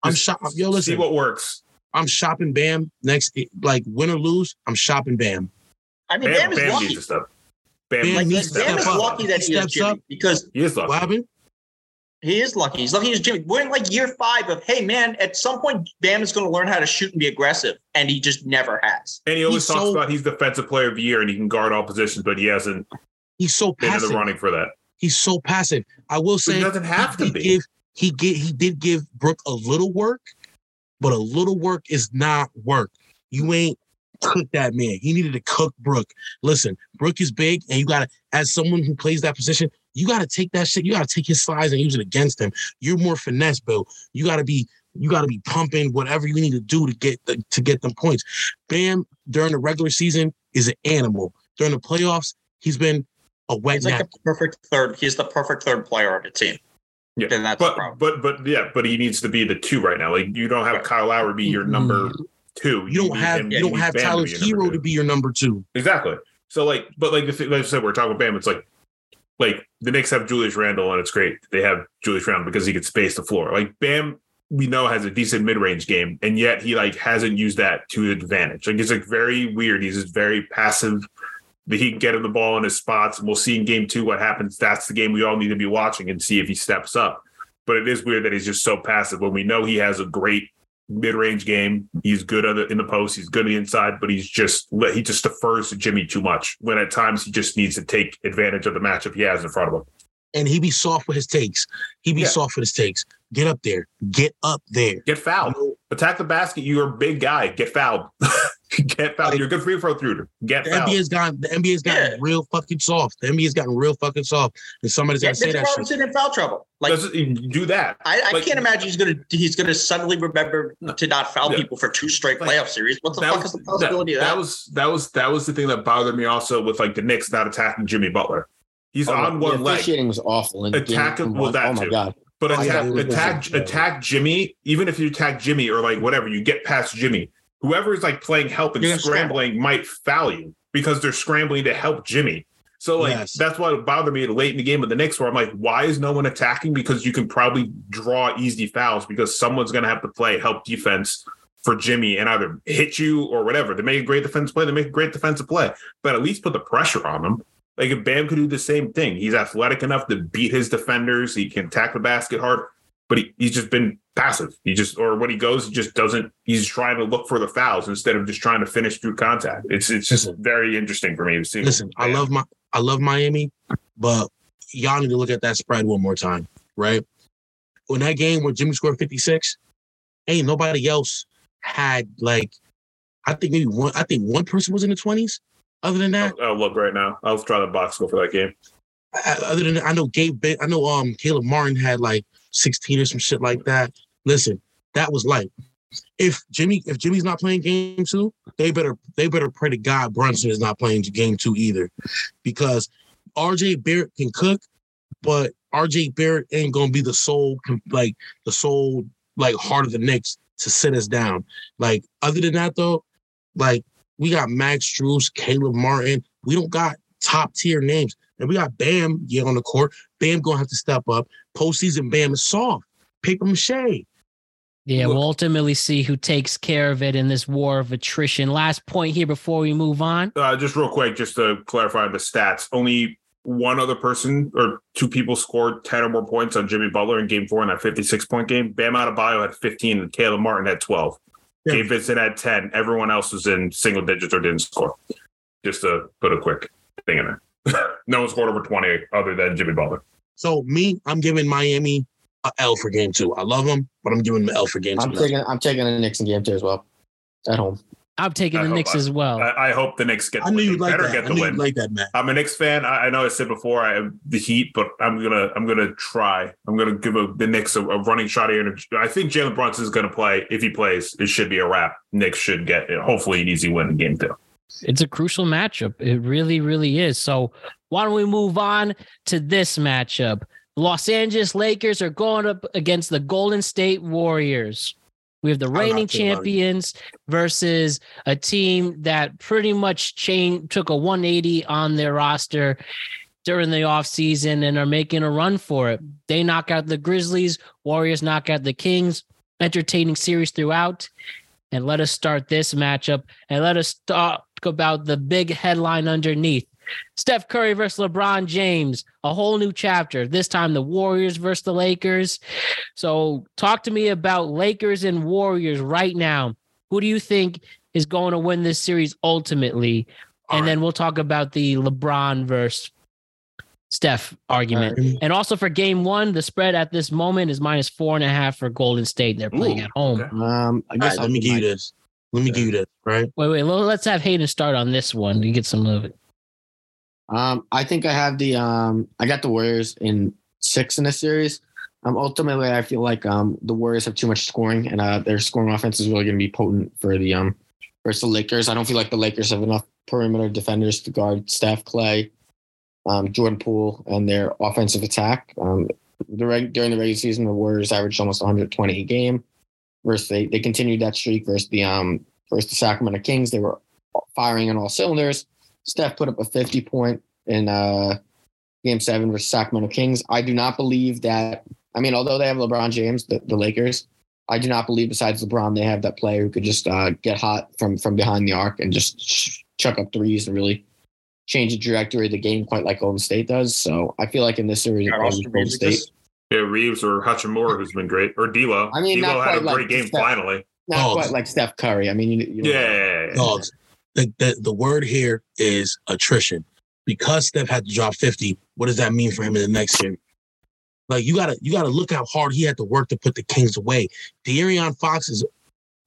I'm shopping. Yo, see what works. I'm shopping Bam next. Eh, like win or lose, I'm shopping Bam. I mean, Bam, Bam, is Bam lucky. needs to step. Bam, Bam Like, needs Bam step is up. lucky that He he, steps up. because he is lucky. What happened? He is lucky. He's lucky as Jimmy. We're in like year five of hey man, at some point Bam is going to learn how to shoot and be aggressive, and he just never has. And he always He's talks so- about he's defensive player of the year and he can guard all positions, but he hasn't He's so been in the running for that. He's so passive. I will But say he doesn't have to be. Give, he get he did give Brook a little work, but a little work is not work. You ain't cook that man. He needed to cook Brook. Listen, Brook is big, and you gotta, as someone who plays that position, you gotta take that shit. You gotta take his size and use it against him. You're more finesse, Bill. You gotta be, you gotta be pumping whatever you need to do to get the, to get them points. Bam during the regular season is an animal. During the playoffs, he's been a wet He's like nap. the perfect third. He's the perfect third player on the team. Yeah, Then that's but but but yeah, but he needs to be the two right now. Like you don't have Kyle Lowry be your number mm-hmm. two. You don't have him- you don't need have Bam Tyler be your number Herro two. to be your number two. Exactly. So like, but like like I said, we're talking about Bam. It's like, like the Knicks have Julius Randle, and it's great. They have Julius Randle because he can space the floor. Like Bam, we know has a decent mid range game, and yet he like hasn't used that to advantage. Like it's like very weird. He's just very passive. That he can get him the ball in his spots, and we'll see in game two what happens. That's the game we all need to be watching and see if he steps up. But it is weird that he's just so passive when we know he has a great mid-range game. He's good on the, in the post. He's good on the inside, but he's just he just defers to Jimmy too much. When at times he just needs to take advantage of the matchup he has in front of him. And he be soft with his takes. He be Yeah. soft with his takes. Get up there. Get up there. Get fouled. Attack the basket. You're a big guy. Get fouled. Get fouled. You're a good free throw shooter. Get The fouled. NBA's gotten the NBA's gotten Yeah. real fucking soft. The NBA's gotten real fucking soft. And somebody's Yeah, gotta say Mitchell that shit. Robinson in foul trouble. Like Does do that. I, I Like- can't imagine he's gonna he's gonna suddenly remember to not foul Yeah. people for two straight Like, playoff series. What the fuck was, is the possibility that, of that? that was that was that was the thing that bothered me also with like the Knicks not attacking Jimmy Butler. He's Oh, on the one leg. officiating was awful. In Attack him- well, one. that oh my too. god. But Oh, yeah, attack, attack, attack Jimmy. Even if you attack Jimmy or like whatever, you get past Jimmy. Whoever is like playing help and You're scrambling might foul you because they're scrambling to help Jimmy. So like Yes. that's what bothered me late in the game with the Knicks, where I'm like, why is no one attacking? Because you can probably draw easy fouls because someone's gonna have to play help defense for Jimmy and either hit you or whatever. They make a great defense play, they make a great defensive play, but at least put the pressure on them. Like if Bam could do the same thing, he's athletic enough to beat his defenders. He can attack the basket hard, but he, he's just been passive. He just or when he goes, he just doesn't. He's trying to look for the fouls instead of just trying to finish through contact. It's it's just Listen. very interesting for me to see. Listen, I love my I love Miami, but y'all need to look at that spread one more time, right? When that game where Jimmy scored 56, ain't nobody else had like I think maybe one I think one person was in the 20s. Other than that, I'll, I'll look right now. I'll try the box score for that game. other than that, I know Gabe I know um Caleb Martin had like 16 or some shit like that. Listen, that was light. if Jimmy if Jimmy's not playing game two, they better they better pray to God Brunson is not playing game two either, because RJ Barrett can cook, but RJ Barrett ain't gonna be the sole like the sole like heart of the Knicks to sit us down. Like other than that though, like we got Max Strus, Caleb Martin. We don't got top tier names. And we got Bam yeah on the court. Bam gonna have to step up. Postseason Bam is soft. Paper mache. Yeah, Look- we'll ultimately see who takes care of it in this war of attrition. Last point here before we move on. Uh, just real quick, just to clarify the stats, only one other person or two people scored 10 or more points on Jimmy Butler in game four in that 56 point game. Bam Adebayo had 15 and Caleb Martin had 12. Yeah. Gabe Vincent had 10. Everyone else was in single digits or didn't score. Just to put a quick thing in there. no one scored over 20 other than Jimmy Butler. So me, I'm giving Miami a L for game two. I love them, but I'm giving them an L for game I'm two. taking I'm taking the Knicks in game two as well. At home. I'm taking I the hope Knicks I- as well. I, I hope the Knicks get I knew you'd like better that. get I the knew win. you'd like that, Matt. I'm a Knicks fan. I, I know I said before I have the Heat, but I'm gonna I'm gonna try. I'm gonna give a, the Knicks a, a running shot here. I think Jalen Brunson is gonna play. If he plays, it should be a wrap. Knicks should get hopefully an easy win in game two. it's a crucial matchup. It really, really is. So why don't we move on to this matchup? Los Angeles Lakers are going up against the Golden State Warriors. We have the reigning feel about it. champions versus a team that pretty much changed, took a 180 on their roster during the offseason and are making a run for it. They knock out the Grizzlies, Warriors knock out the Kings. Entertaining series throughout. And let us start this matchup and let us talk about the big headline underneath. Steph Curry versus LeBron James, a whole new chapter. This time the Warriors versus the Lakers. So talk to me about Lakers and Warriors right now. Who do you think is going to win this series ultimately? All and right. then we'll talk about the LeBron versus Steph argument. All right. And also for game one, the spread at this moment is minus four and a half for Golden State. They're playing Ooh, at home. okay. Um I guess right, let me give you this. Let me give you this, right? Wait, wait. Let's have Hayden start on this one. You get some of it. Um, I think I have the um, I got the Warriors in six in this series. Um, ultimately, I feel like um, the Warriors have too much scoring, and uh, their scoring offense is really going to be potent for the um, versus the Lakers. I don't feel like the Lakers have enough perimeter defenders to guard Steph, Clay, um, Jordan Poole, and their offensive attack. Um, the reg- during the regular season, the Warriors averaged almost 120 a game. Versus they they continued that streak versus the um versus the Sacramento Kings. They were firing on all cylinders. Steph put up a 50 point in uh, game seven versus Sacramento Kings. I do not believe that. I mean, although they have LeBron James, the, the Lakers, I do not believe besides LeBron they have that player who could just uh, get hot from from behind the arc and just ch- chuck up threes and really change the trajectory of the game quite like Golden State does. So I feel like in this series, Got it Golden State. just- Yeah, Reaves or Hachimura, who's been great, or D'Lo. I mean, not D'Lo had a quite like game Steph- finally. Not Dogs. quite like Steph Curry. I mean, you, you know, Yeah, yeah, yeah. Dogs. The, the the word here is attrition. Because Steph had to drop 50, what does that mean for him in the next year? Like you gotta you gotta look how hard he had to work to put the Kings away. De'Aaron Fox is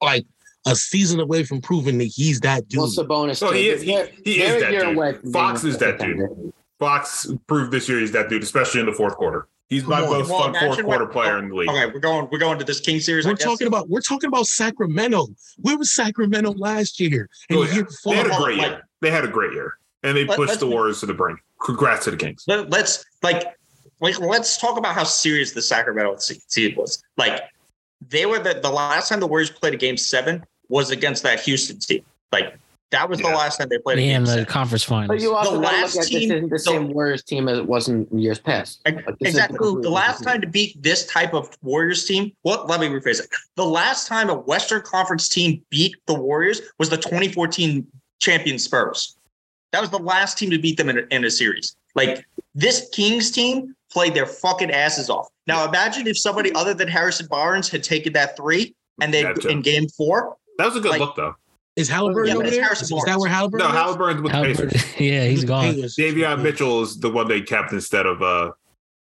like a season away from proving that he's that dude. Well, Sabonis. No, too. he is- he- he is that dude. Fox is that dude. Fox proved this year he's that dude, especially in the fourth quarter. He's my most Well, fun fourth quarter what- player in the league. Okay, we're going. We're going to this King series. We're guess. talking about we're talking about Sacramento. Where was Sacramento last year? And Oh, yeah. year They had a great like- year. They had a great year, and they Let- pushed the Warriors to the brink. Congrats to the Kings. Let, us like like let's talk about how serious the Sacramento se- seed was. Like they were the the last time the Warriors played a game seven was against that Houston team. Like that was the last time they played a Yeah, in the seven. conference finals. But you also The last look at team- this isn't the so- same Warriors team as it was in years past. Like, this is Exactly. The last different. time to beat this type of Warriors team, well, let me rephrase it. The last time a Western Conference team beat the Warriors was the 2014 champion Spurs. That was the last team to beat them in a, in a series. Like this Kings team played their fucking asses off. Now imagine if somebody other than Harrison Barnes had taken that three and they That in game four. That was a good Like- look, though. Is Halliburton Yeah, over it's there? Harrison Is, is that where Halliburton? No, is? Halliburton's with the Halbert- Pacers. yeah, he's gone. Pacers. Davion Mitchell is the one they kept instead of uh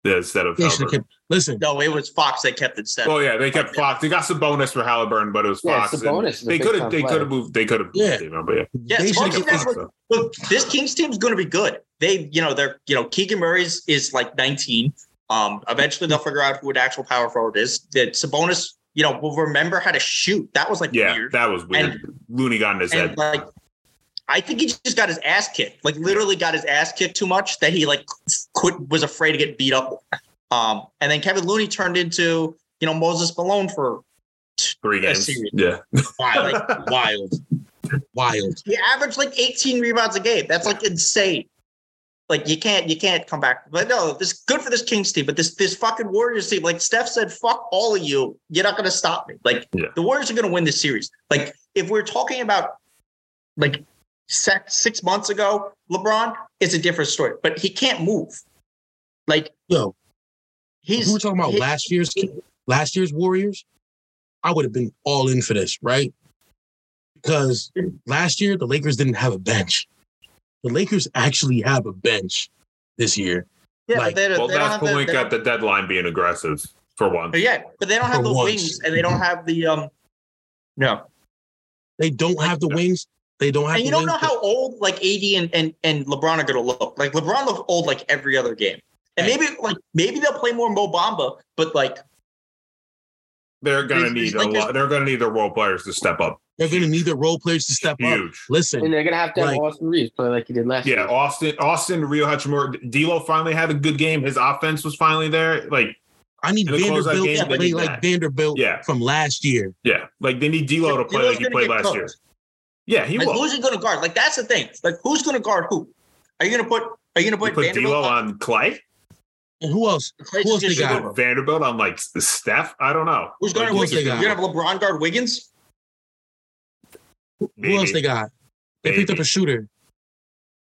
instead of They Halliburton. kept- Listen, No, it was Fox that kept it set. Oh yeah, they kept Fox. They got Sabonis for Halliburton, but it was Yeah, Fox. and Sabonis They could have. They could have moved. They could have. Yeah. Moved, but yeah. Yeah, They Smoky Fox kept- was- Look, this Kings team is going to be good. They, you know, they're, you know, Keegan Murray's is like 19. Um, eventually they'll figure out who an actual power forward is. That Sabonis you know, will remember how to shoot. That was like Yeah, weird. that was weird. Looney got in his and head. like I think he just got his ass kicked. Like literally got his ass kicked too much that he like could was afraid to get beat up. Um, and then Kevin Looney turned into you know Moses Malone for Three games. Yeah. Wild, wild, wild. He averaged like 18 rebounds a game. That's like insane. Like you can't you can't come back. But no, this good for this Kings team. But this this fucking Warriors team, like Steph said, fuck all of you. You're not gonna stop me. Like Yeah. the Warriors are gonna win this series. Like if we're talking about like six, six months ago, LeBron is a different story. But he can't move. Like Yo, if he's we were talking about he- last year's last year's Warriors, I would have been all in for this, right? Because last year the Lakers didn't have a bench. The Lakers actually have a bench this year. yeah, like- but they, Well, they don't that's have the, Point they got the deadline being aggressive for one. yeah, but they don't have For the once. wings and they don't have the um no. They don't have the wings. They don't have And you don't know wings. how old like AD and, and, and LeBron are gonna look. Like LeBron looks old like every other game. And Hey. maybe like maybe they'll play more Mo Bamba, but like They're gonna These- these need a lot. They're gonna need their role players to step up. They're going to need their role players to step up. Huge. Listen, And they're gonna have to have Like- Austin Reaves play like he did last year. Yeah, year. Austin, Austin, Rui Hachimura, D'Lo finally had a good game. His offense was finally there. Like, I need In the closeout Vanderbilt game, to play need like that. Vanderbilt Yeah. from last year. yeah, like they need D'Lo to play D'Lo's like he played last cooked. year. Yeah, he like, will. who's he gonna guard? Like that's the thing. Like who's gonna guard who? Are you gonna put are you gonna You put, put Vanderbilt D'Lo on Clay, And who else? Who else they got? Vanderbilt on like Steph. I don't know. Who's Like, guarding who else Wiggins? they You're got? gonna have LeBron guard Wiggins? Who else they got? They picked up a shooter.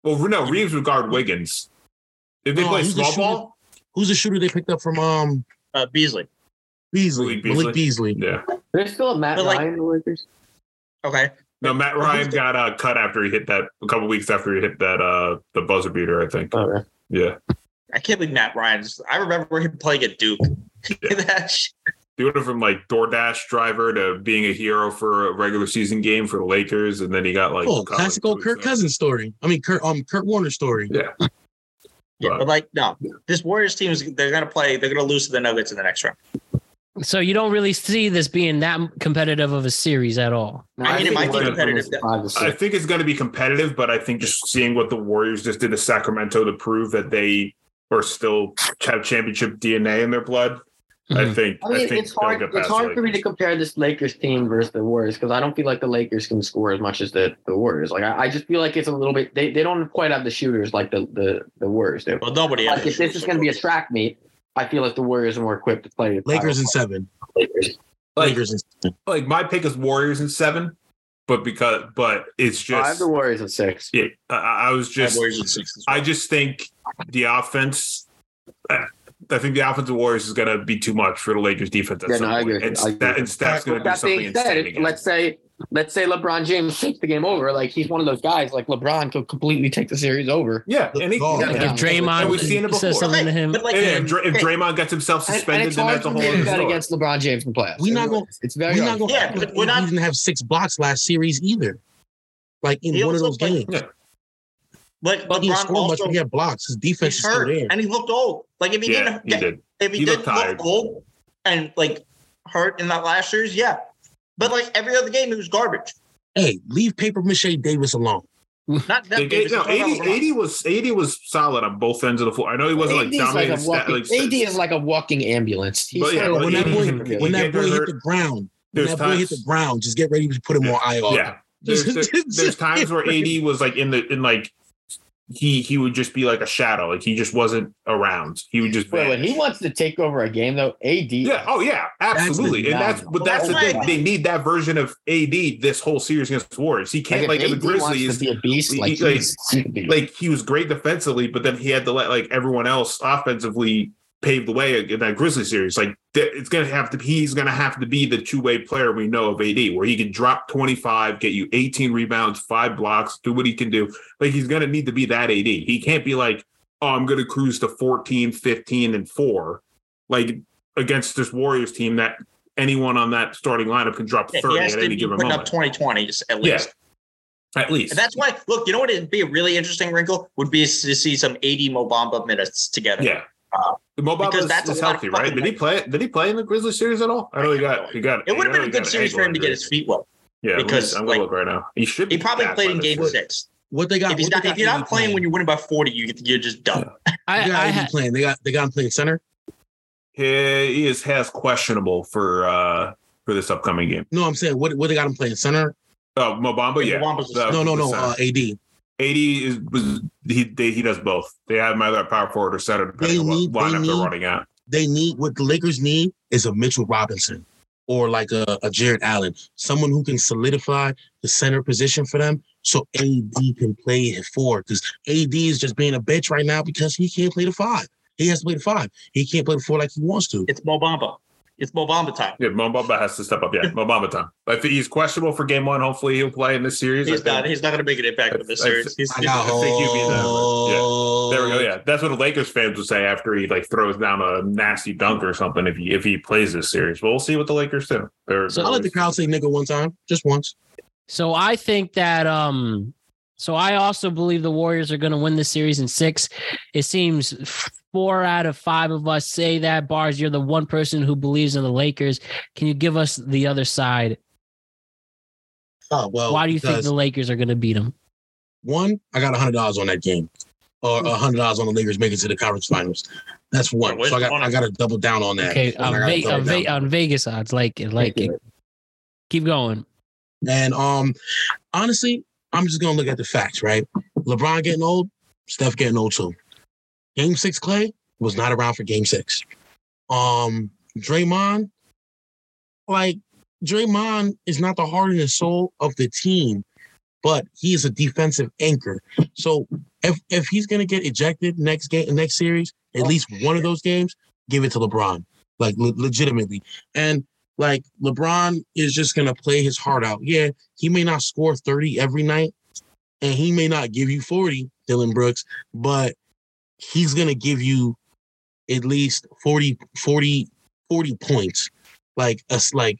Well, no, Reaves would guard Wiggins. If they No, play who's the small shooter? ball, Who's the shooter they picked up from um Uh Beasley. Beasley? Malik Malik Beasley. yeah. There's still a Matt like- Ryan in the Lakers. Okay. No, Matt Ryan got uh, cut after he hit that a couple weeks after he hit that uh the buzzer beater. I think. Okay. Yeah, I can't believe Matt Ryan's I remember him playing at Duke. that shit. he went from like DoorDash driver to being a hero for a regular season game for the Lakers, and then he got like Oh, cut, like, classical Kirk. Cousins story. I mean, Kurt um Kurt Warner story. Yeah, Yeah, But- but like no, this Warriors team is they're gonna play. They're gonna lose to the Nuggets in the next round. So you don't really see this being that competitive of a series at all. No, I mean, it might be competitive. wins I think it's going to be competitive, but I think just seeing what the Warriors just did to Sacramento to prove that they are still have championship DNA in their blood. I Mhm. think. I mean, think it's hard. get It's past the hard for me to compare this Lakers team versus the Warriors because I don't feel like the Lakers can score as much as the, the Warriors. Like I, I just feel like it's a little bit. They, they don't quite have the shooters like the the, the Warriors do. Well, nobody. Like has if this is going to be a track meet, I feel like the Warriors are more equipped to play. the Lakers title. in seven. Lakers. Like, Lakers in seven. like my pick is Warriors in seven, but because but it's just I have the Warriors at six. Yeah, I, I was Just, just Warriors in six. well. I just think the offense. I I think the offensive Warriors is going to be too much for the Lakers defense. At Yeah, some no, I point. agree. And, I agree. Steph, and Steph's going to With do something being insane said, again. let's say let's say LeBron James takes the game over. Like he's one of those guys. Like LeBron could completely take the series over. yeah, and he, Oh, yeah, yeah. If. Draymond we've seen it says before. something to him, But like, And if, Dr- if Draymond gets himself And, and suspended, then that's a whole other bet story. against LeBron James in playoffs. we're not gonna- It's very We're hard. not going Yeah, but we're not- even have six blocks last series either. Like in one of those played- games. Yeah. like He didn't LeBron score much, also but he had blocks. His defense he's is still hurt there. and he looked old. Like if he Yeah, didn't, he did. if he, He didn't look old and like hurt in that last series, yeah. But like every other game, he was garbage. Hey, leave Paper Mache Davis alone. Not that They Davis, no, AD, AD was AD was solid on both ends of the floor. I know he wasn't like AD is like dominating. a stat, walking, like, AD is like a walking ambulance. He's But yeah, like- but when that boy, he- when that get boy hit the ground, when There's that boy hit the ground, just get ready to put him on IR. yeah. There's, Just- there- there's times where AD was like in the in like he he would just be like a shadow, like he just wasn't around. He would just Wait, when he wants to take over a game though, AD. Yeah. Oh, yeah. Absolutely. That's and that's but that's the thing. They need that version of AD this whole series against the Warriors. He can't if like, the Grizzlies. be a beast. he- Like, he- like- he's- he could be- Like he was great defensively, but then he had to let like everyone else offensively pave the way in that Grizzly series. Like it's gonna have to. He's gonna have to be the two way player we know of AD, where he can drop twenty five, get you eighteen rebounds, five blocks, do what he can do. Like he's gonna need to be that AD. He can't be like, oh, I'm gonna cruise to 14, 15, and four, like against this Warriors team that anyone on that starting lineup can drop Yeah, he thirty has at to any given putting up moment. 20 20s at Yeah. least. At least. And that's why, look, you know what? It'd be a really interesting wrinkle would be to see some AD Mobamba minutes together. yeah. Mo Because Bamba that's is, a lot of healthy, right? Did he play? Did he play in the Grizzlies series at all? I know he got. He got. It would have been a good series for him to get his feet well Yeah, let me- because, I'm gonna like, look right now. He should. he probably played in game six. What they got? If he's what they not, got if you're not playing when you're winning by 40, you, you're just done. I, They got I had, playing. They got they got him playing center. He, he is has questionable for uh for this upcoming game. No, I'm saying what what they got him playing center. Oh, Mo Bamba, yeah. Mo Bamba's the- The- No, no, no. Uh, AD. AD is was he they, he does both. They have him either at power forward or center depending They on what need- they lineup they're need- running at. They need what the Lakers need is a Mitchell Robinson or like a, a Jarrett Allen, someone who can solidify the center position for them, so AD can play at four. Because AD is just being a bitch right now because he can't play the five. He has to play the five. He can't play the four like he wants to. It's Mo Bamba. It's Mo Bamba time. Yeah, Mo Bamba has to step up. Yeah, Mo Bamba time. If he's questionable for game one, hopefully he'll play in this series. He's not. He's not going to make an impact with this I- I- series. He's, I he's- I think you'd be the- oh, There we go. Yeah, that's what the Lakers fans would say after he like throws down a nasty dunk or something if he if he plays this series. But we'll see what the Lakers do. They're, So I let the crowd say nigga one time, just once. So I think that um so I also believe the Warriors are going to win the series in 6. It seems four out of 5 of us say that bars you're the one person who believes in the Lakers. Can you give us the other side? Oh well. Why do you think the Lakers are going to beat them? One, I got hundred dollars on that game, or hundred dollars on the Lakers making it to the conference finals. That's one. Where's So I got the I got to double down on that. Okay, on, Ve- on, Ve- on Vegas odds like it like it. Keep going. And um, honestly, I'm just gonna look at the facts, right? LeBron getting old, Steph getting old too. Game six, Clay was not around for game six. Um, Draymond, like Draymond is not the heart and the soul of the team, but he is a defensive anchor. So if if he's gonna get ejected next game, next series, at least one of those games, give it to LeBron, like le- legitimately. And like LeBron is just gonna play his heart out. Yeah, he may not score 30 every night, and he may not give you 40, Dillon Brooks, but he's gonna give you at least 40, 40, 40 points. Like us like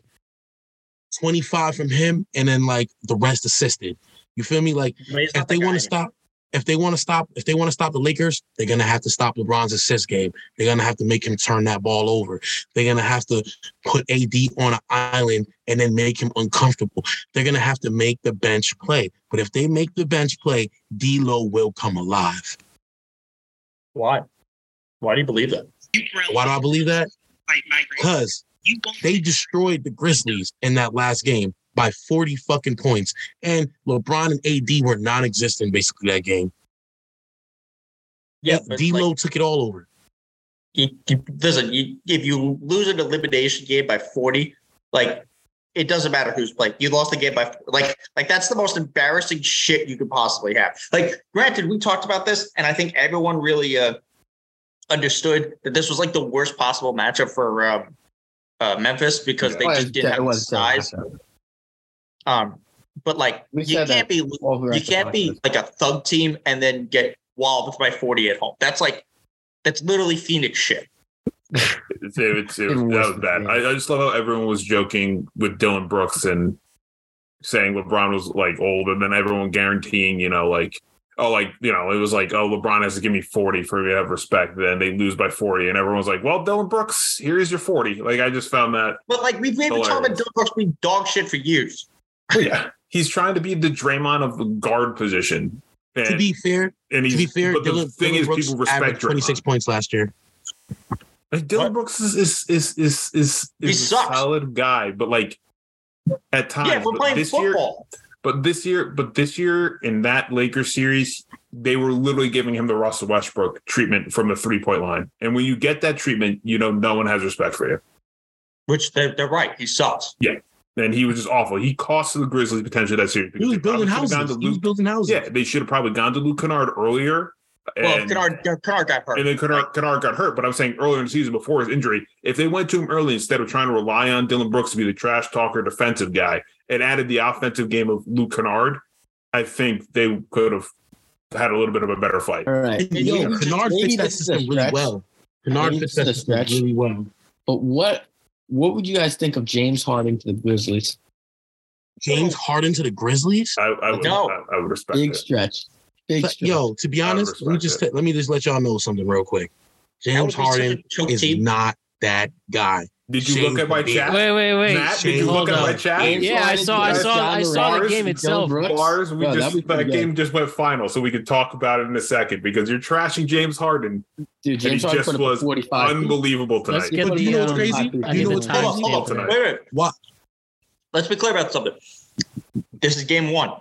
25 from him, and then like the rest assisted. You feel me? Like if they want to stop, if they want to stop, if they want to stop the Lakers, they're gonna have to stop LeBron's assist game. They're gonna have to make him turn that ball over. They're gonna have to put AD on an island and then make him uncomfortable. They're gonna have to make the bench play. But if they make the bench play, D'Lo will come alive. Why? Why do you believe that? Why do I believe that? Because they destroyed the Grizzlies in that last game by 40 fucking points. And LeBron and AD were non-existent basically that game. Yeah, but D'Lo like, took it all over. you, you, listen. You, if you lose an elimination game by forty, like it doesn't matter who's played. You lost the game by like like that's the most embarrassing shit you could possibly have. Like, granted, we talked about this, and I think everyone really uh understood that this was like the worst possible matchup for um, uh, Memphis because they just didn't have the was still a size. matchup. Um, but like We you can't be you can't be podcast. like a thug team and then get walloped by 40 at home. That's like that's literally Phoenix shit. It's, it's, it, Even that was bad. I, I just love how everyone was joking with Dillon Brooks and saying LeBron was like old, and then everyone guaranteeing, you know, like oh, like you know, it was like oh, LeBron has to give me forty for me to have respect. Then they lose by forty, and everyone's like, well, Dillon Brooks, here's your forty. Like I just found that, But like we've been talking about Hilarious. Dillon Brooks being dog shit for years. Oh, yeah, he's trying to be the Draymond of the guard position. And, To be fair, and he's, to be fair, but the Dillon, thing Dillon is, Brooks people respect averaged 26 points last year. Like Dillon What? Brooks is is is is is, is a sucks. solid guy, but like at times, yeah, we're but playing this year, football. but this year, but this year in that Lakers series, they were literally giving him the Russell Westbrook treatment from the three point line, and when you get that treatment, you know no one has respect for you. which they're, they're right. He sucks. And he was just awful. He cost the Grizzlies potentially that series. He was they building should've houses. to He was building houses. yeah, they should have probably gone to Luke Kennard earlier. Well, and- Kennard, Kennard got hurt. And then Kennard, Kennard got hurt. But I'm saying earlier in the season before his injury, if they went to him early instead of trying to rely on Dillon Brooks to be the trash talker defensive guy and added the offensive game of Luke Kennard, I think they could have had a little bit of a better fight. All right. And Yo, Maybe- Kennard fits that this system really stretch, well. Kennard fits this that is system stretch. really well. But what what would you guys think of James Harden to the Grizzlies? James Harden to the Grizzlies? I, I would, No. I, I would respect Big it. stretch. Big But, stretch. yo, to be honest, let me just it. let me just let y'all know something real quick. James would be such a Harden is team. not that guy. Did you Shame look at my chat? Wait, wait, wait. Matt, did you look at Hold my up. chat? Yeah, I saw, I saw, I saw the game itself. Bars, we Bro, just that'd be pretty that good. game just went final, so we could talk about it in a second because you're trashing James Harden. Dude, And he James Harden just put up was 45. unbelievable Let's tonight. get But the, you know what's crazy? I You need know the what's- hold on, hold on tonight. Wait, wait. What? Let's be clear about something. This is game one.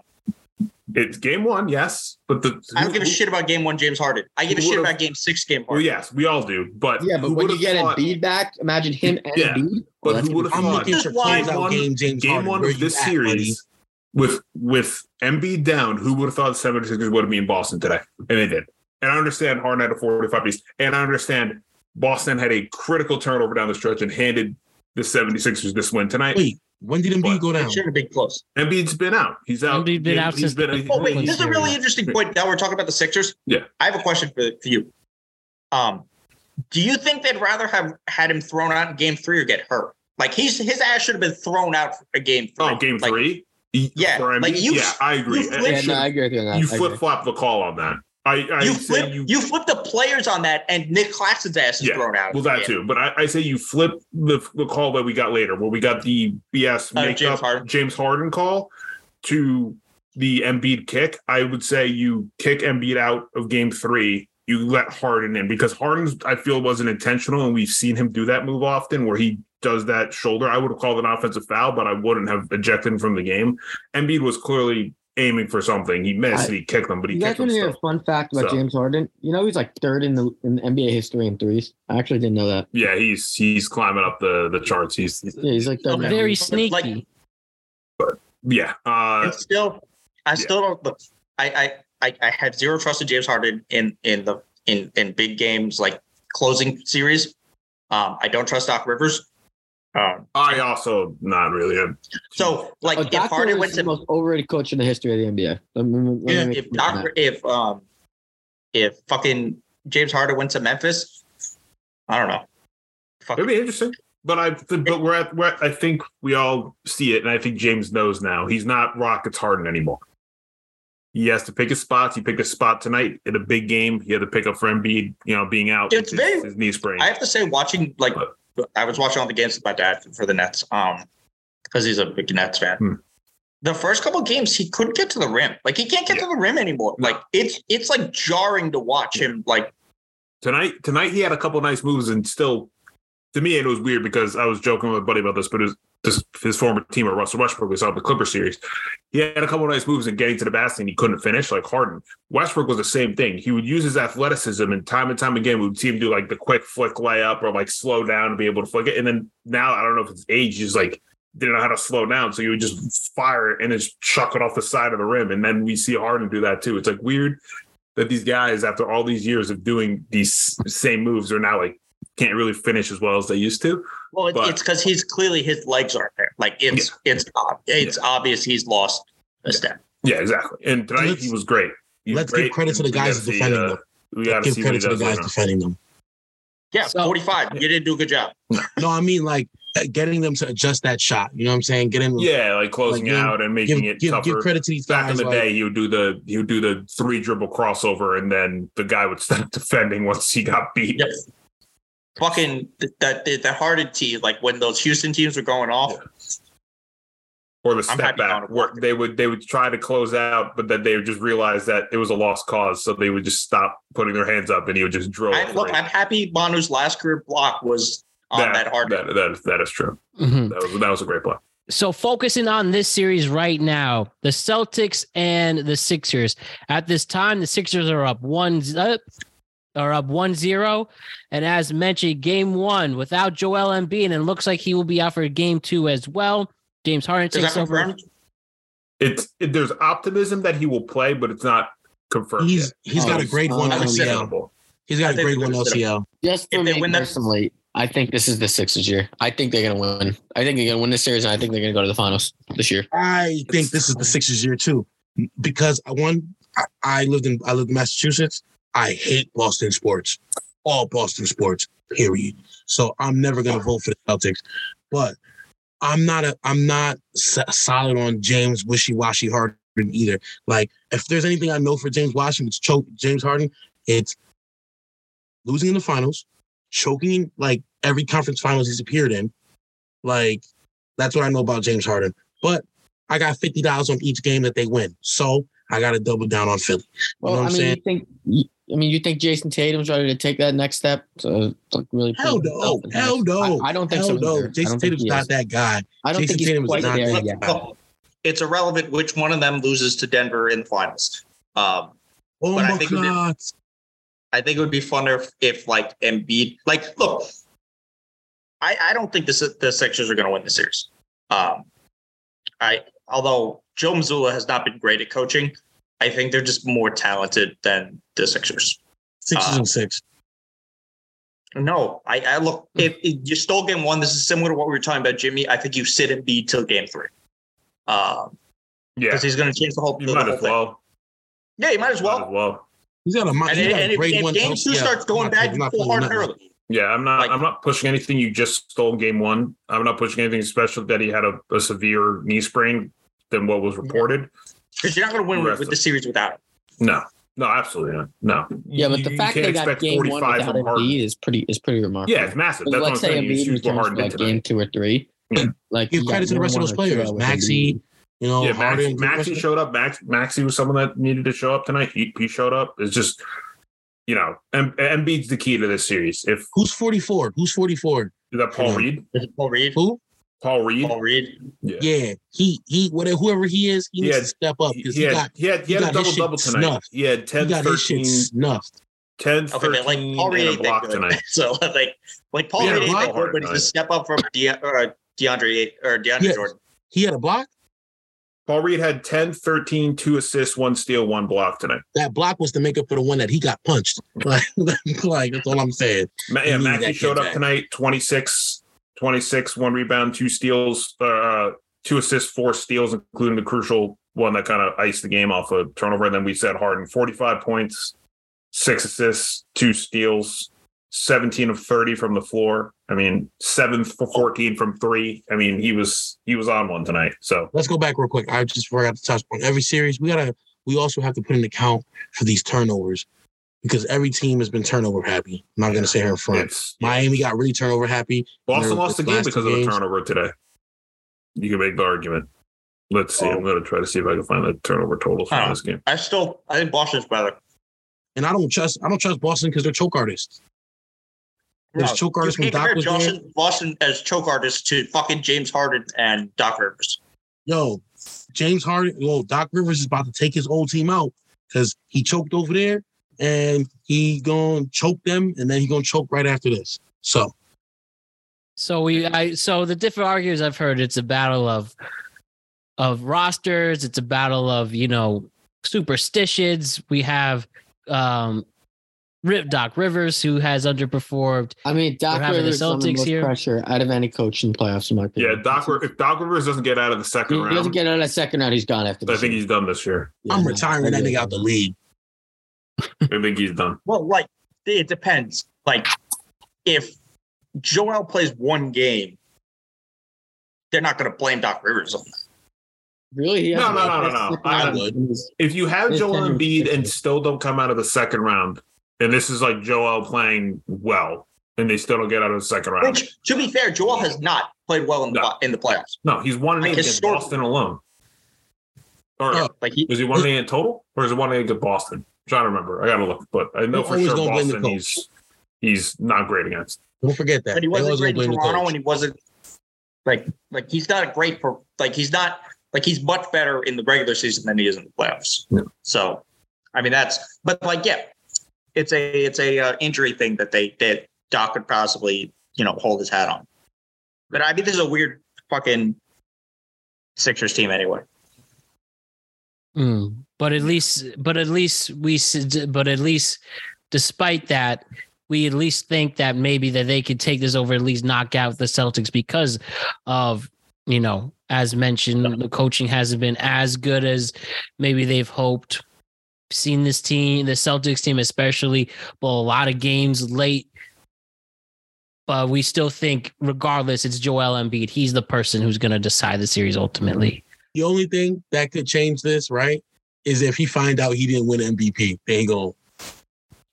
It's game one, yes, but the I don't give a shit about game one, James Harden. I give a shit about game six, game Well, yes, we all do, but Yeah, but when you get thought- Embiid back, imagine him and Yeah, Embiid. but that's who would've be I'm thought- fun. looking This for is why closeout one- game, James game Harden. one of this you at, buddy? series with with Embiid down, who would have thought the 76ers would have been in Boston today? And they did. And I understand Harden had a 45 piece, and I understand Boston had a critical turnover down the stretch and handed the 76ers this win tonight. Wait, when did Embiid What? go It down? shouldn't have been close. Embiid's been out. He's out. Embiid been out He's since been. the- Oh wait, this is a really interesting point. Now we're talking about the Sixers. Yeah. I have a question for, for you. Um, do you think they'd rather have had him thrown out in game three or get hurt? Like he's his ass should have been thrown out for a game three. oh, game Like, three. Yeah, like you- yeah, I agree. you flip- Yeah, no, I agree with you on that. you flip flop the call on that. I, I You flip you, you, flip the players on that, and Nic Claxton's ass is Yeah, thrown out. well that too. But I, I say you flip the, the call that we got later, where we got the BS Uh, makeup James Harden. James Harden call to the Embiid kick. I would say you kick Embiid out of Game Three. You let Harden in because Harden's I feel wasn't intentional, and we've seen him do that move often, where he does that shoulder. I would have called an offensive foul, but I wouldn't have ejected him from the game. Embiid was clearly aiming for something. He missed I- and he kicked him, but he You guys kicked him want to hear a fun fact about So- James Harden? You know he's like third in the in NBA history in threes. I actually didn't know that. Yeah, he's he's climbing up the the charts. He's, he's Yeah, he's like third. Very NBA. sneaky. Like- yeah. Uh, And still, I still don't look. I, I I have zero trust in James Harden in in the in in big games like closing series. Um, I don't trust Doc Rivers. Um, I also not really. A, so like Oh, if Doc Harden Rivers went is the most overrated coach in the history of the NBA. Let me- let me if, if a point on Doc if um if fucking James Harden went to Memphis, I don't know. Fuck it'd be interesting. But I, but we're at, we're at, I think we all see it, and I think James knows now. He's not Rockets Harden anymore. He has to pick his spots. He picked a spot tonight in a big game. He had to pick up for Embiid, you know, being out. It's with very- his knee sprain. I have to say, watching like I was watching all the games with my dad for the Nets, um, because he's a big Nets fan. Hmm. The first couple of games, he couldn't get to the rim. Like he can't get to the rim anymore. Like it's it's like jarring to watch him. Like tonight tonight he had a couple nice moves and still to me it was weird because I was joking with a buddy about this, but it was just his former teammate Russell Westbrook we saw the Clipper series. He had a couple of nice moves and getting to the basket and he couldn't finish like Harden. Westbrook was the same thing. He would use his athleticism and time and time again we would see him do like the quick flick layup or like slow down and be able to flick it. And then now I don't know if it's age, he's like didn't know how to slow down. So he would just fire it and just chuck it off the side of the rim. And then we see Harden do that too. It's like weird that these guys, after all these years of doing these same moves, are now like can't really finish as well as they used to. well, it, But- it's because he's clearly his legs aren't there. Like it's it's ob- it's obvious he's lost a step. Yeah, exactly. And tonight Let's- he was great. He was let's give great. credit to the guys gotta see, defending uh, them. We got to Give see credit to the guys defending them. Yeah, So- forty five. You didn't do a good job. No, I mean like uh, getting them to adjust that shot. You know what I'm saying? Getting. Yeah, like closing Like, out and making give, it give, tougher. give credit to these Back guys. in the like, day, he would do the he would do the three dribble crossover, and then the guy would stop defending once he got beat. Yep. Fucking that the, the Harden team, like when those Houston teams were going off. Or the step back, Donovan where they would they would try to close out, but then they would just realize that it was a lost cause, so they would just stop putting their hands up, and he would just drill. I, a look, three. I'm happy Manu's last career block was on that, Harden. That, that, is, that is true. Mhm. That was that was a great play. So focusing on this series right now, the Celtics and the Sixers. At this time, the Sixers are up one up, are up one zero, and as mentioned, game one without Joel Embiid, and it looks like he will be out for game two as well. James Harden takes over. confirmed? It's it, there's optimism that he will play, but it's not confirmed. He's yet. he's got a Oh, grade one um, LCL. He's got a think grade one gonna sit LCL. Just for If they me win that- personally, I think this is the Sixers year. I think they're gonna win. I think they're gonna win this series, and I think they're gonna go to the finals this year. I think this is the Sixers year too, because one I, I lived in I lived in Massachusetts. I hate Boston sports, all Boston sports. Period. So I'm never gonna vote for the Celtics, but I'm not a I'm not solid on James wishy washy Harden either. Like if there's anything I know for James Washington, it's choke James Harden. It's losing in the finals, choking like every conference finals he's appeared in. Like that's what I know about James Harden. But I got fifty dollars on each game that they win, so I got to double down on Philly. Well, know what I I'm mean, saying? you think? You- I mean, you think Jayson Tatum's ready to take that next step? To, like really? Hell no, hell no. I, I don't think Hell so. no. either. Jayson think Tatum's not that guy. I don't Jayson think he's Tatum quite not there that yet. Look, it's irrelevant which one of them loses to Denver in the finals. Um, Oh But I my think we did- god. I think it would be funner if, if like Embiid, like, look, I, I don't think the the Sixers are going to win the series. Um, I although Joe Mazzulla has not been great at coaching, I think they're just more talented than the Sixers. Sixers Uh, and six. No, I, I look if, if you stole game one, this is similar to what we were talking about, Jimmy. I think you sit and be till game three. Um, Yeah, because he's going to change the whole. you the might whole as thing. well. Yeah, you might as Might well. as well. He's got a mi- And, he's got and a if, grade if one. game health- two yeah, starts going I'm not- bad, you pull putting Harden nothing. early. Yeah, I'm not. Like- I'm not pushing anything you just stole game one. I'm not pushing anything special that he had a, a severe knee sprain than what was reported. Because you're not going to win with, with the series without him. No, no, absolutely not. No. Yeah, but You- the you fact can't they got game one 45 without. Embiid is pretty is pretty remarkable. Yeah, it's massive. That's let's say saying. You Embiid returns for like game two or three. Yeah. Like Give you credit got to the rest of one those players. out Maxey, you know, Yeah, Harden. Maxey, Maxey showed up. Max Maxey was someone that needed to show up tonight. He, he showed up. It's just, you know, M- Embiid's the key to this series. If Who's 44? Who's 44? is that Paul. Reed, Is it Paul Reed? Who? Paul Reed, Paul Reed. yeah, Yeah, he he whatever whoever he is, he He needs had- to step up because he he, had, got he had he he had a got his double double tonight. snuffed. He had he 10, got his 13, shit snuffed. 10, Okay, but like Paul Reed and a block tonight. So like like Paul Yeah, Reed ain't block that but he's tonight. a step up from De- or DeAndre or DeAndre Yeah. Jordan. He had a block. Paul Reed had 10, 13, two assists, one steal, one block tonight. That block was to make up for the one that he got punched. Like, like that's all I'm saying. Yeah, needed Maxey that showed up back. tonight 26, 26, one rebound, two steals, uh, two assists, four steals, including the crucial one that kind of iced the game off a turnover. And then we said Harden 45 points, six assists, two steals, 17 of 30 from the floor. I mean, seven for 14 from three. I mean, he was he was on one tonight. So Let's go back real quick. I just forgot to touch on every series. We gotta. We also have to put in account for these turnovers because every team has been turnover happy. I'm not gonna say here in front. it's Miami got really turnover happy. Boston lost the the game because two of the turnover today. You can make the argument. Let's see. I'm oh. going to try to see if I can find the turnover totals from Huh. this game. I still I think Boston's better. And I don't trust. I don't trust Boston because they're choke artists. There's No, choke artists when can't Doc compare was there. Boston, Boston as choke artists to fucking James Harden and Doc Rivers. Yo, James Harden. Well, Doc Rivers is about to take his old team out because he choked over there, and he gonna choke them, and then he gonna choke right after this. So So we, I, so the different arguments I've heard, it's a battle of, of rosters. It's a battle of you know superstitions. We have, um, Rip Doc Rivers who has underperformed. I mean, Doc We're the Rivers the Celtics most here. pressure out of any coach in the playoffs, in my opinion. Yeah. Doc. If Doc Rivers doesn't get out of the second He second doesn't get out of the second round. He's gone after. I think year. he's done this year. I'm retiring that nigga out the league. I think he's done. Well, like it depends. Like if Joel plays one game, they're not going to blame Doc Rivers on that. Really? No, no, no, no, no. I would. If you have Joel tenure was Embiid and still don't come out of the second round, and this is like Joel playing well, and they still don't get out of the second round. Which, to be fair, Joel has not played well in the No. in the playoffs. No, he's one and Like against. Boston alone. Or Oh. Like he, is he one and in total, or is it one and eight against Boston? I'm trying to remember. I gotta look, but I know for sure gonna blame the Boston. He's he's not great against. Don't forget that. but he wasn't great in Toronto, and he wasn't like like he's not a great for like he's not like he's much better in the regular season than he is in the playoffs. Yeah. So, I mean that's but like yeah, it's a it's a uh, injury thing that they that Doc could possibly you know hold his hat on. But I mean this is a weird fucking Sixers team anyway. Mm, but at least, but at least we, but at least, despite that, we at least think that maybe that they could take this over, at least knock out the Celtics because of you know, as mentioned, the coaching hasn't been as good as maybe they've hoped. Seen this team, the Celtics team especially, well, a lot of games late. But we still think, regardless, it's Joel Embiid. He's the person who's going to decide the series ultimately. The only thing that could change this, right, is if he find out he didn't win MVP. They ain't going.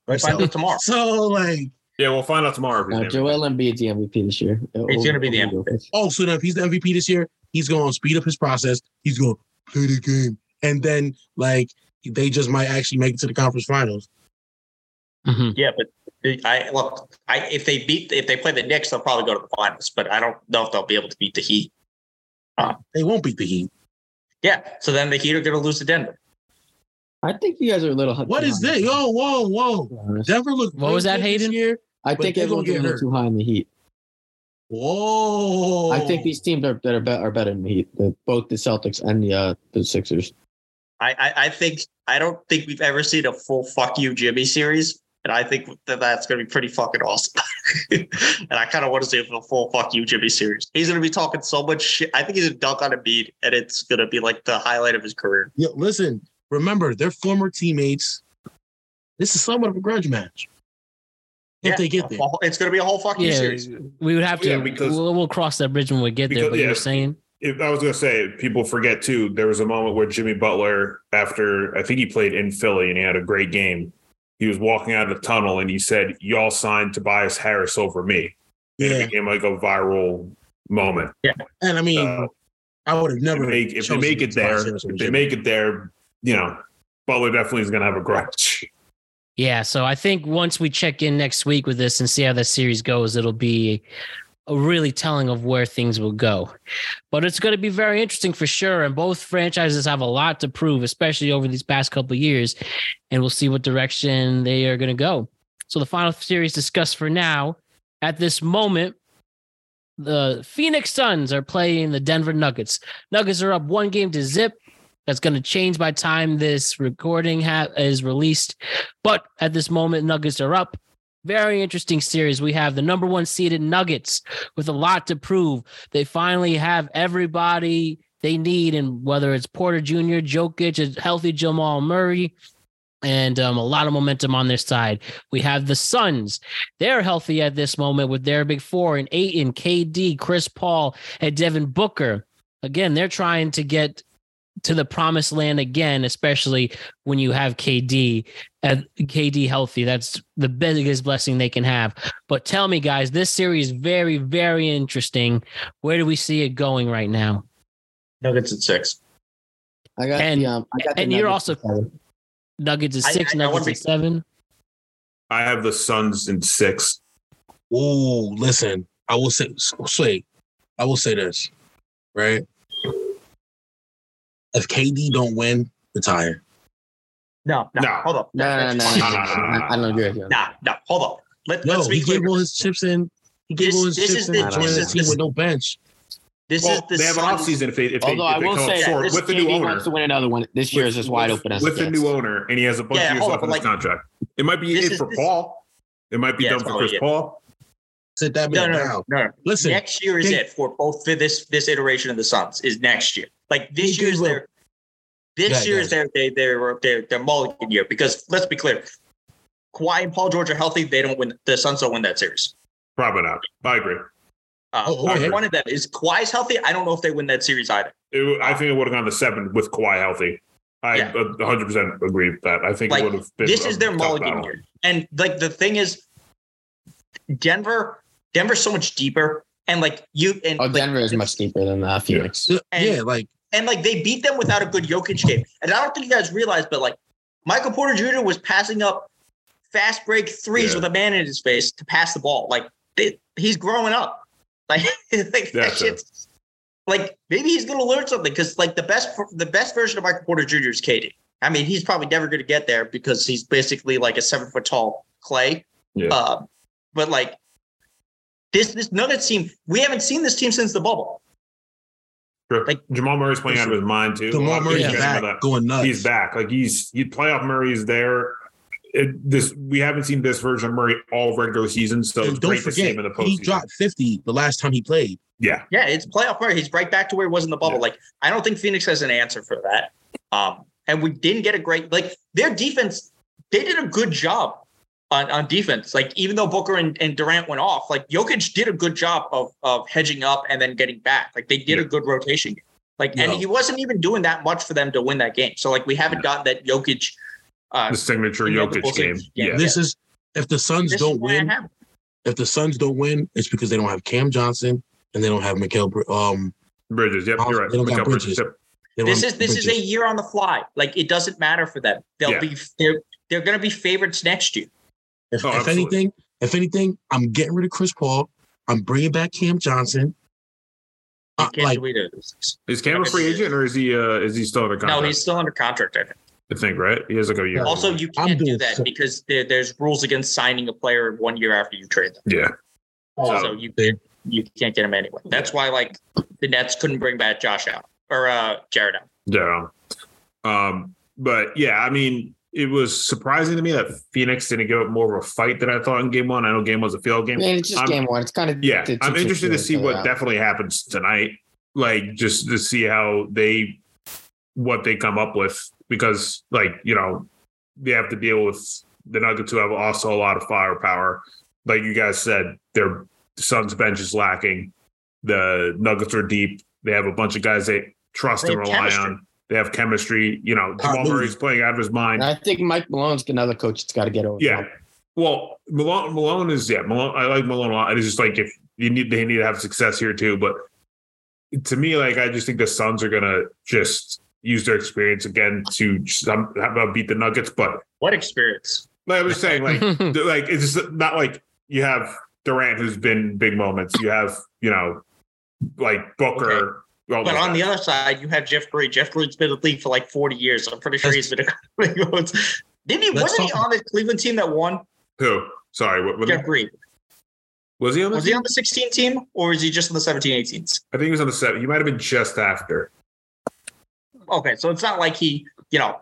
We'll find out tomorrow. So like, Yeah, we'll find out tomorrow. if he's Uh, the MVP. Joel Embiid's the MVP this year. He's gonna be the MVP. oh, so then if he's the MVP this year, he's going to speed up his process. He's going to play the game, and then like they just might actually make it to the conference finals. Mhm. Yeah, but I look, I if they beat if they play the Knicks, they'll probably go to the finals. But I don't know if they'll be able to beat the Heat. They won't beat the Heat. Yeah, so then the Heat are going to lose to Denver. I think you guys are a little. What is this? Yo, whoa, whoa! Denver looked. What was that, good this Hayden? Year. I think everyone's gonna a little hurt. too high in the Heat. Whoa! I think these teams are that are, be- are better than the Heat. The, both the Celtics and the uh, the Sixers. I, I I think I don't think we've ever seen a full "fuck you, Jimmy" series, and I think that that's going to be pretty fucking awesome. and I kind of want to see a full "fuck you, Jimmy" series. He's going to be talking so much shit. I think he's a dunk on a beat, and it's going to be like the highlight of his career. Yo, listen. Remember, they're former teammates. This is somewhat of a grudge match. If Yeah, they get there, it's going to be a whole fucking Yeah, series. we would have to. Yeah, because- we'll, we'll cross that bridge when we get there. Because- But you yeah. were saying, If I was gonna say, people forget too. There was a moment where Jimmy Butler, after I think he played in Philly and he had a great game, he was walking out of the tunnel and he said, "Y'all signed Tobias Harris over me." And yeah. It became like a viral moment. Yeah, And I mean, Uh, I would have If never. they, if they make it there, Tobias Harris over if they make it there, you know, Butler definitely is gonna have a grudge. yeah. So I think once we check in next week with this and see how that series goes, it'll be a really telling of where things will go. But it's going to be very interesting for sure. And both franchises have a lot to prove, especially over these past couple years. And we'll see what direction they are going to go. So the final series discussed for now, at this moment, the Phoenix Suns are playing the Denver Nuggets. Nuggets are up one game to zip. That's going to change by time this recording ha- is released. But at this moment, Nuggets are up. Very interesting series. We have the number one seeded Nuggets with a lot to prove. They finally have everybody they need, and whether it's Porter Jr., Jokic, a healthy Jamal Murray, and um, a lot of momentum on their side. We have the Suns. They're healthy at this moment with their big four and eight in KD, Chris Paul, and Devin Booker. Again, they're trying to get to the promised land again, especially when you have KD and KD healthy. That's the biggest blessing they can have. But tell me, guys, this series is very, very interesting. Where do we see it going right now? Nuggets at six. I got And- the um. I got the and you're also- seven. Nuggets is I- six, I- I Nuggets wanna be- seven. I have the Suns in six. Oh, listen, I will say, say, I will say this, right? If KD don't win, retire. No, no, No. hold up. No, no, no, no, That's no, fine. no, I, I don't agree with you. Nah, no, hold up. Let, No, let's be he clear. gave all his chips in. He gave This- all his this chips is in. the- joining this the is team with no bench. This Well, is the they have an Suns- offseason if they if they, Although if I they will come say up short this with the new owner. wants to win another one. This year is with- as wide with- open as with the new owner, and he has a bunch Yeah, of years hold left on, on his like- contract. It might be This it is- for this- Paul. It might be Yeah, done for Chris it. Paul. Sit that No, man no, down. no, no. Listen, next year is King- it for both for this this iteration of the Suns is next year. Like this He year's gave their this Yeah, year's yeah. their they their their their mulligan year because let's be clear, Kawhi and Paul George are healthy. They don't win. The Suns don't win that series. Probably not. I agree. Uh, Oh, okay. One of them is Kawhi's healthy. I don't know if they win that series either. It, w- I think it would have gone to seven with Kawhi healthy. I Yeah. 100% agree with that. I think Like, it would have been. This is their mulligan battle. year, and like the thing is, Denver, Denver's so much deeper, and like you and Oh, like, Denver is much deeper than uh, Phoenix. yeah, and- yeah, like and like they beat them without a good Jokic game. And I don't think you guys realize, but like Michael Porter Jr. was passing up fast break threes Yeah. with a man in his face to pass the ball. Like they, he's growing up. Like, like that shit's like maybe he's gonna learn something because like the best the best version of Michael Porter Jr. is KD. I mean, he's probably never gonna get there because he's basically like a seven foot tall Klay. Yeah. Um, but like this this Nuggets team, we haven't seen this team since the bubble. Sure. like- Jamal Murray's playing out of his mind too. Jamal lot of Murray's people back, going that. nuts. He's back. Like he's he playoff Murray is there. It, this we haven't seen this version of Murray all regular season, so And it's don't great to see forget, him in the he dropped 50 the last time he played. yeah, Yeah, it's playoff Murray. He's right back to where he was in the bubble. Yeah. Like, I don't think Phoenix has an answer for that. Um, and we didn't get a great like their defense. They did a good job on, on defense. Like, even though Booker and, and Durant went off, like Jokic did a good job of of hedging up and then getting back. Like they did a good rotation. Like, Yeah. and he wasn't even doing that much for them to win that game. So like we haven't gotten that Jokic Uh, The signature Yeah, the Jokic Bulls game. game. Yeah. Yeah. This is if the Suns this don't win. If the Suns don't win, it's because they don't have Cam Johnson and they don't have Mikal. Um, Bridges. Yep, you're right. They don't got Mikal Bridges. Yep. they This is this is a year on the fly. Like it doesn't matter for them. They'll Yeah. be they're they're going to be favorites next year. If, Oh, if anything, if anything, I'm getting rid of Chris Paul. I'm bringing back Cam Johnson. Uh, like. Is Cam a free agent or is he uh is he still under contract? No, he's still under contract. I think. I think, right? He has like a year. Also, you can't do that so- because there, there's rules against signing a player one year after you trade them. yeah. So you you can't get him anyway. That's why like the Nets couldn't bring back Josh out or uh Jarrett Allen. Yeah. Um, but yeah, I mean, it was surprising to me that Phoenix didn't give up more of a fight than I thought in game one. I know game was a field I game. mean, it's just I'm- game one. It's kind of Yeah, it's- I'm interested to see what out. definitely happens tonight. Like just to see how they what they come up with because like, you know, they have to deal with the Nuggets who have also a lot of firepower. Like you guys said, their Suns bench is lacking. The Nuggets are deep. They have a bunch of guys they trust They and rely chemistry. on. They have chemistry. You know, Jamal Continuity. Murray's playing out of his mind. I think Mike Malone's another coach that's got to get over. Yeah. that. Well, Malone, Malone is yeah. Malone, I like Malone a lot. It's just like if you need they need to have success here too. But to me, like I just think the Suns are gonna just use their experience again to some, about uh, beat the Nuggets. But What experience? like I was saying, like like it's just not like you have Durant who's been big moments. You have you know like Booker. All But on the other side, you have Jeff Green. Jeff Green's been in the league for like 40 years. I'm pretty sure he's been a Didn't he? Let's Wasn't he on the Cleveland team that won? who? Sorry, what, what Jeff Green. was he on? The Was he on the 16 team or is he just on the 17 18s? I think he was on the seven. He might have been just after. Okay, so it's not like he, you know,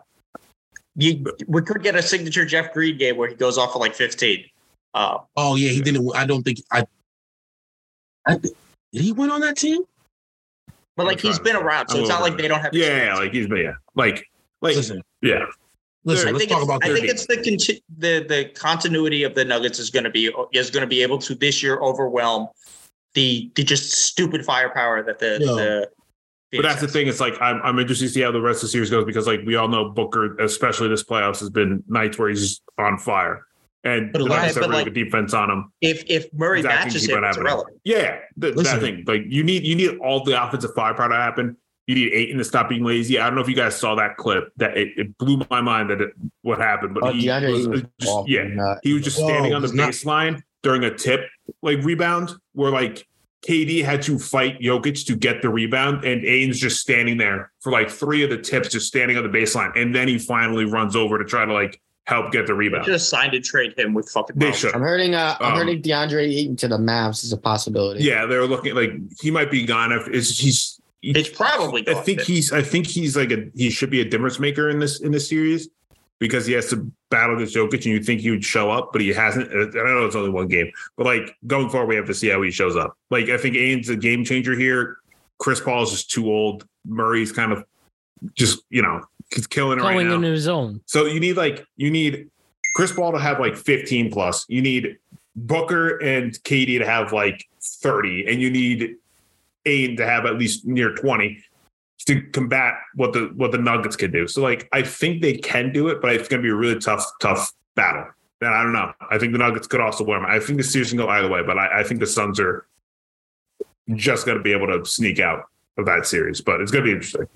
you, we could get a signature Jeff Green game where he goes off for like 15. Uh, Oh yeah, he didn't. I don't think I. I did he win on that team? But like he's been around, so I'm it's not like they don't have. Yeah, yeah, like he's been yeah, like like Listen, yeah. listen. I Let's think talk it's, about I think it's the conti- the the continuity of the Nuggets is going to be is going to be able to this year overwhelm the the just stupid firepower that the No. the. But that's the thing. It's like I'm, I'm interested to see how the rest of the series goes because like we all know Booker, especially this playoffs, has been nights where he's on fire, and But the a lot- Nuggets have but, really like- good defense on him. If if Murray Exactly, matches keep him, it's irrelevant. Yeah, the, Listen. that thing. Like you need you need all the offensive firepower to happen. You need Ayton to stop being lazy. I don't know if you guys saw that clip. That it, it blew my mind that it, what happened. But Oh, he DeAndre was, Ayton was just, awful yeah, in he was just Whoa, standing on the he's not- baseline during a tip like rebound where like KD had to fight Jokic to get the rebound, and Ayton's just standing there for like three of the tips, just standing on the baseline, and then he finally runs over to try to like help get the rebound. Just signed and trade him with fucking. They Miles. should. I'm hurting. Uh, I'm Um, hurting DeAndre Ayton to the Mavs is a possibility. Yeah, they're looking like he might be gone. If it's he's, It's probably. I gone. think he's, I think he's like a he should be a difference maker in this in this series because he has to battle this Jokic, and you think he would show up, but he hasn't. I don't know it's only one game, but like going forward, we have to see how he shows up. Like I think Ayton's a game changer here. Chris Paul is just too old. Murray's kind of just you know he's killing it right going now. into his own. So you need like you need Chris Paul to have like 15 plus. You need Booker and KD to have like 30, and you need Ayton to have at least near 20 to combat what the what the Nuggets can do. So like I think they can do it, but it's gonna be a really tough, tough battle. And I don't know. I think the Nuggets could also win. I think the series can go either way, but I, I think the Suns are just gonna be able to sneak out of that series. But it's gonna be interesting.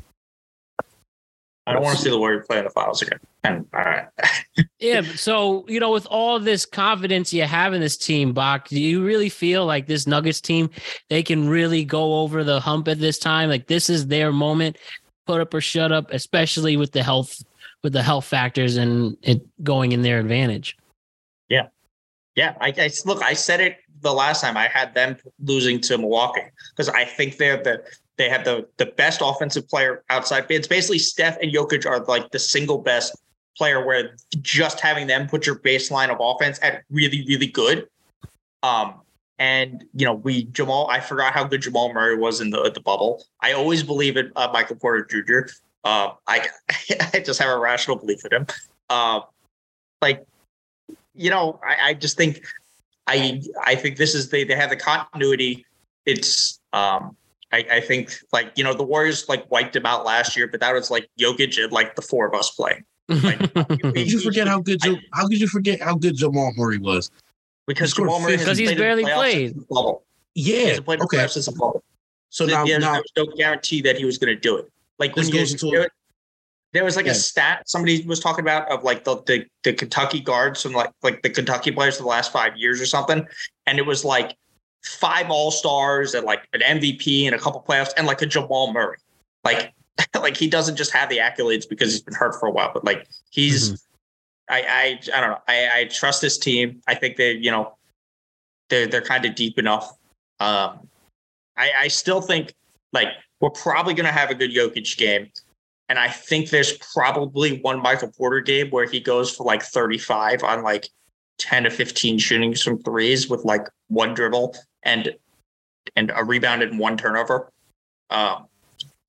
I don't want to see the Warriors play in the finals again. And all right, Yeah. So, you know, with all this confidence you have in this team, Bach, do you really feel like this Nuggets team, they can really go over the hump at this time? Like this is their moment, put up or shut up, especially with the health, with the health factors and it going in their advantage. Yeah. Yeah. I, I look. I said it the last time. I had them losing to Milwaukee because I think they're the they have the the best offensive player outside. It's basically Steph and Jokic are like the single best player where just having them put your baseline of offense at really really good. Um, and you know we Jamal. I forgot how good Jamal Murray was in the the bubble. I always believe in uh, Michael Porter Jr. Uh, I I just have a rational belief in him. Uh, like you know, I, I just think I I think this is they they have the continuity. It's um I, I think like you know the Warriors like wiped him out last year, but that was like Jokic and like the four of us playing. How could you forget how good? Ja- how could you forget how good Jamal Murray was? because He scored Jamal Murray 50. has 'Cause he's played barely played. since bubble. He Yeah. hasn't played Okay. playoffs since bubble. So There- now, there's, now there's no guarantee that he was going to do it. Like when This you goes into- there, there was like Yeah. a stat somebody was talking about of like the, the the Kentucky guards from like like the Kentucky players for the last five years or something, and it was like five All Stars and like an MVP and a couple playoffs and like a Jamal Murray. Like like he doesn't just have the accolades because he's been hurt for a while, but like he's. Mm-hmm. I, I I don't know. I, I trust this team. I think they, you know, they're they're kind of deep enough. Um, I, I still think like we're probably going to have a good Jokic game. And I think there's probably one Michael Porter game where he goes for like 35 on like 10 to 15 shootings from threes with like one dribble and and a rebound and one turnover. Um,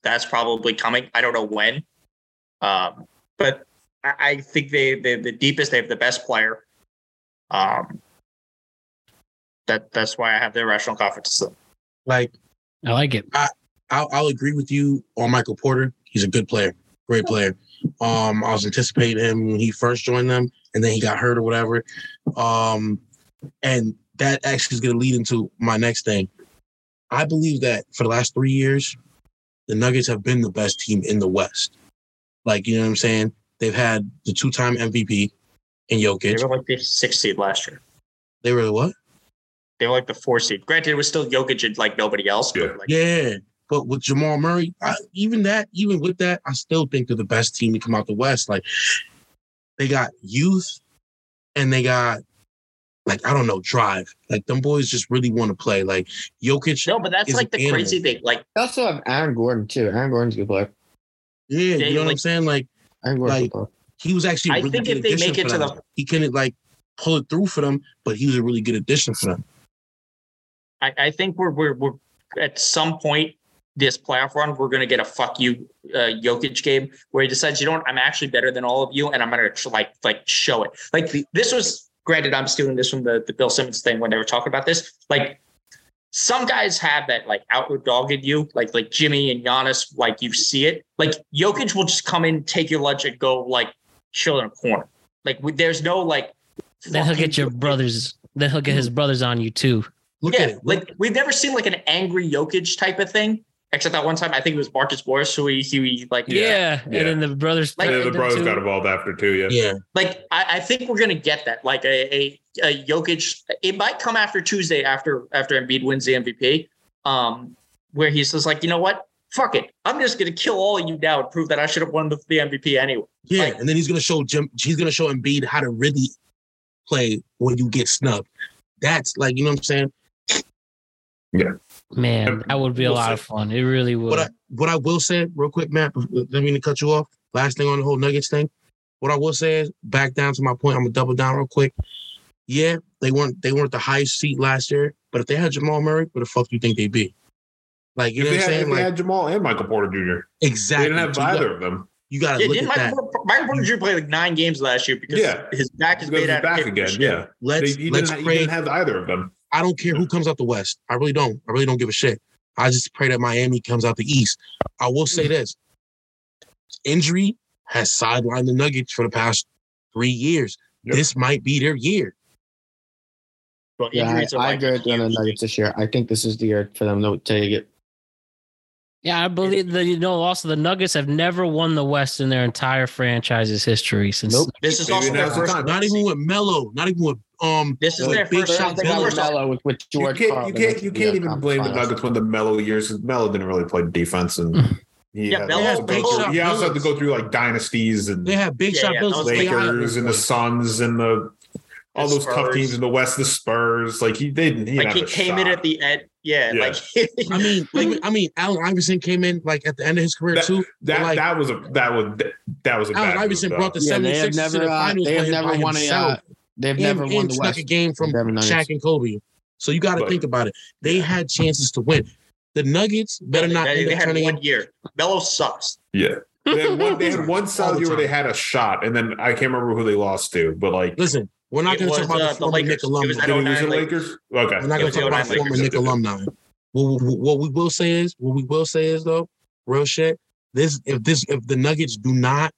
that's probably coming. I don't know when. Um, but I, I think they, they the deepest, they have the best player. Um, that that's why I have the irrational confidence. like I like it. I'll, I'll agree with you on Michael Porter. He's a good player, great player. Um, I was anticipating him when he first joined them, and then he got hurt or whatever. Um, and that actually is going to lead into my next thing. I believe that for the last three years, the Nuggets have been the best team in the West. Like you know what I'm saying? They've had the two-time MVP in Jokic. They Jokic. were like the sixth seed last year. They were what? They were like the four seed. Granted, it was still Jokic and like nobody else. Yeah. But like, Yeah, but with Jamal Murray, I, even that, even with that, I still think they're the best team to come out the West. Like they got youth, and they got like I don't know drive. Like them boys just really want to play. Like Jokic, no, but that's is like an the crazy thing. Like, They also have Aaron Gordon too. Aaron Gordon's a good player. yeah, they, you know what I'm saying? Like Aaron Gordon's Like- good player. he was actually. a I really think good if they make it to them. the, he couldn't like pull it through for them, but he was a really good addition for them. I, I think we're we're we're at some point this playoff run, we're gonna get a fuck you uh, Jokic game where he decides, you know what, I'm actually better than all of you, and I'm gonna like like show it. Like this was granted, I'm stealing this from the the Bill Simmons thing when they were talking about this. Like some guys have that like outward dogged you, like like Jimmy and Giannis, like you see it. Like Jokic will just come in, take your lunch, and go like chill in a corner. Like we, there's no like. Then he'll get your brothers. Then he'll get his brothers on you too. Look yeah, at it. like we've never seen like an angry Jokic type of thing, except that one time I think it was Marcus Morris who he, he like Yeah, Yeah. and then the brothers. Like- Yeah, played the brothers too. got involved after too. Yeah. yeah, like I, I think we're gonna get that like a, a a Jokic. It might come after Tuesday after after Embiid wins the MVP, um, where he says like you know what, fuck it, I'm just gonna kill all of you now and prove that I should have won the, the MVP anyway. yeah, Like- and then he's gonna show Jim. He's gonna show Embiid how to really play when you get snubbed. That's like you know what I'm saying. Man, that would be a lot of fun. It really would. What I what I will say, real quick, Matt, let me to cut you off. Last thing on the whole Nuggets thing. What I will say is back down to my point. I'm gonna double down real quick. Yeah, they weren't they weren't the highest seat last year, but if they had Jamal Murray, where the fuck do you think they'd be? Like you If know they, what I'm had, if saying? they had Jamal and Michael Porter Jr. exactly. They didn't have So either got- of them. You gotta Yeah, look didn't at that. Michael, Michael Porter Jr. played like nine games last year because Yeah. his back is Because made he's out back of again. Yeah. Let's They, he, let's didn't, he didn't have either of them. I don't care who comes out the West. I really don't. I really don't give a shit. I just pray that Miami comes out the East. I will say mm-hmm. this: injury has sidelined the Nuggets for the past three years. Yep. This might be their year. But Yeah, I, injuries I like agree with the. Nuggets this year. I think this is the year for them to take it. yeah, I believe that. You know, also the Nuggets have never won the West in their entire franchise's history since. Nope. This is also their first. time. Not even with Melo. Not even with um. This is with their first- Shot they They got Melo. first- Melo with, with You George can't, you can't, you can't even blame the. Nuggets when the Melo years. Melo didn't really play defense, and he, Yeah, had, Melo- also go Melo- through, he also had to go through like dynasties and They have Big Yeah, Shot yeah, Bills. that was stay high. Lakers and the Suns and the all The those tough teams in the West. The Spurs, like he didn't. He like he have a came in at the end. Yeah, Yeah. like I mean, like, I mean, Allen Iverson came in like at the end of his career That- too. that like- that was a that was that was a Allen bad Iverson move, brought the. Yeah, 76ers never, to the uh, finals they have by- never by won a. himself. Uh, they've and, never and won the snuck West. a game from Never Shaq and Kobe. So you got to think about it. They had chances to win. The Nuggets better not they, end they had turning one in. year. Melo sucks. Yeah, they had one, they had one solid the year where they had a shot, and then I can't remember who they lost to, but like Listen, we're not going to talk about uh, the the former Lakers. Knick It was alumni. that did we lose 09 the Lakers. Lakers? Okay, We're not going to talk about 09 former Knick alumni. What, what, what we will say is, what we will say is though, real shit. This if this if the Nuggets do not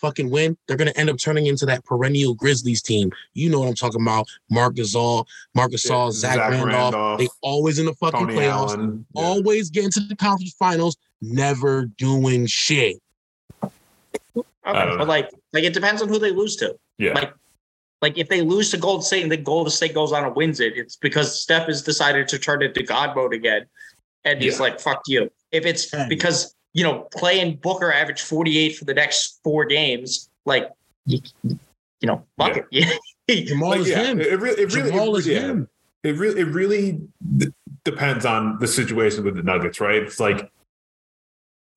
fucking win, they're gonna end up turning into that perennial Grizzlies team. You know what I'm talking about? Marc Gasol, Marc Gasol, Yeah, Zach, Zach Randolph. Randolph, They always in the fucking Tony playoffs, Allen. Yeah. always get into the conference finals, never doing shit. Okay, but like, like it depends on who they lose to. Yeah. Like, like if they lose to Golden State and then Golden State goes on and wins it, it's because Steph has decided to turn into God mode again, and he's Yeah. like, "Fuck you." If it's because you know Klay and Booker average forty eight for the next four games, like you, you know, fuck Yeah. it. Jamal Like, is yeah, him. It, it really, it really, Jamal it, is yeah. him. It really, it really d- depends on the situation with the Nuggets, right? It's like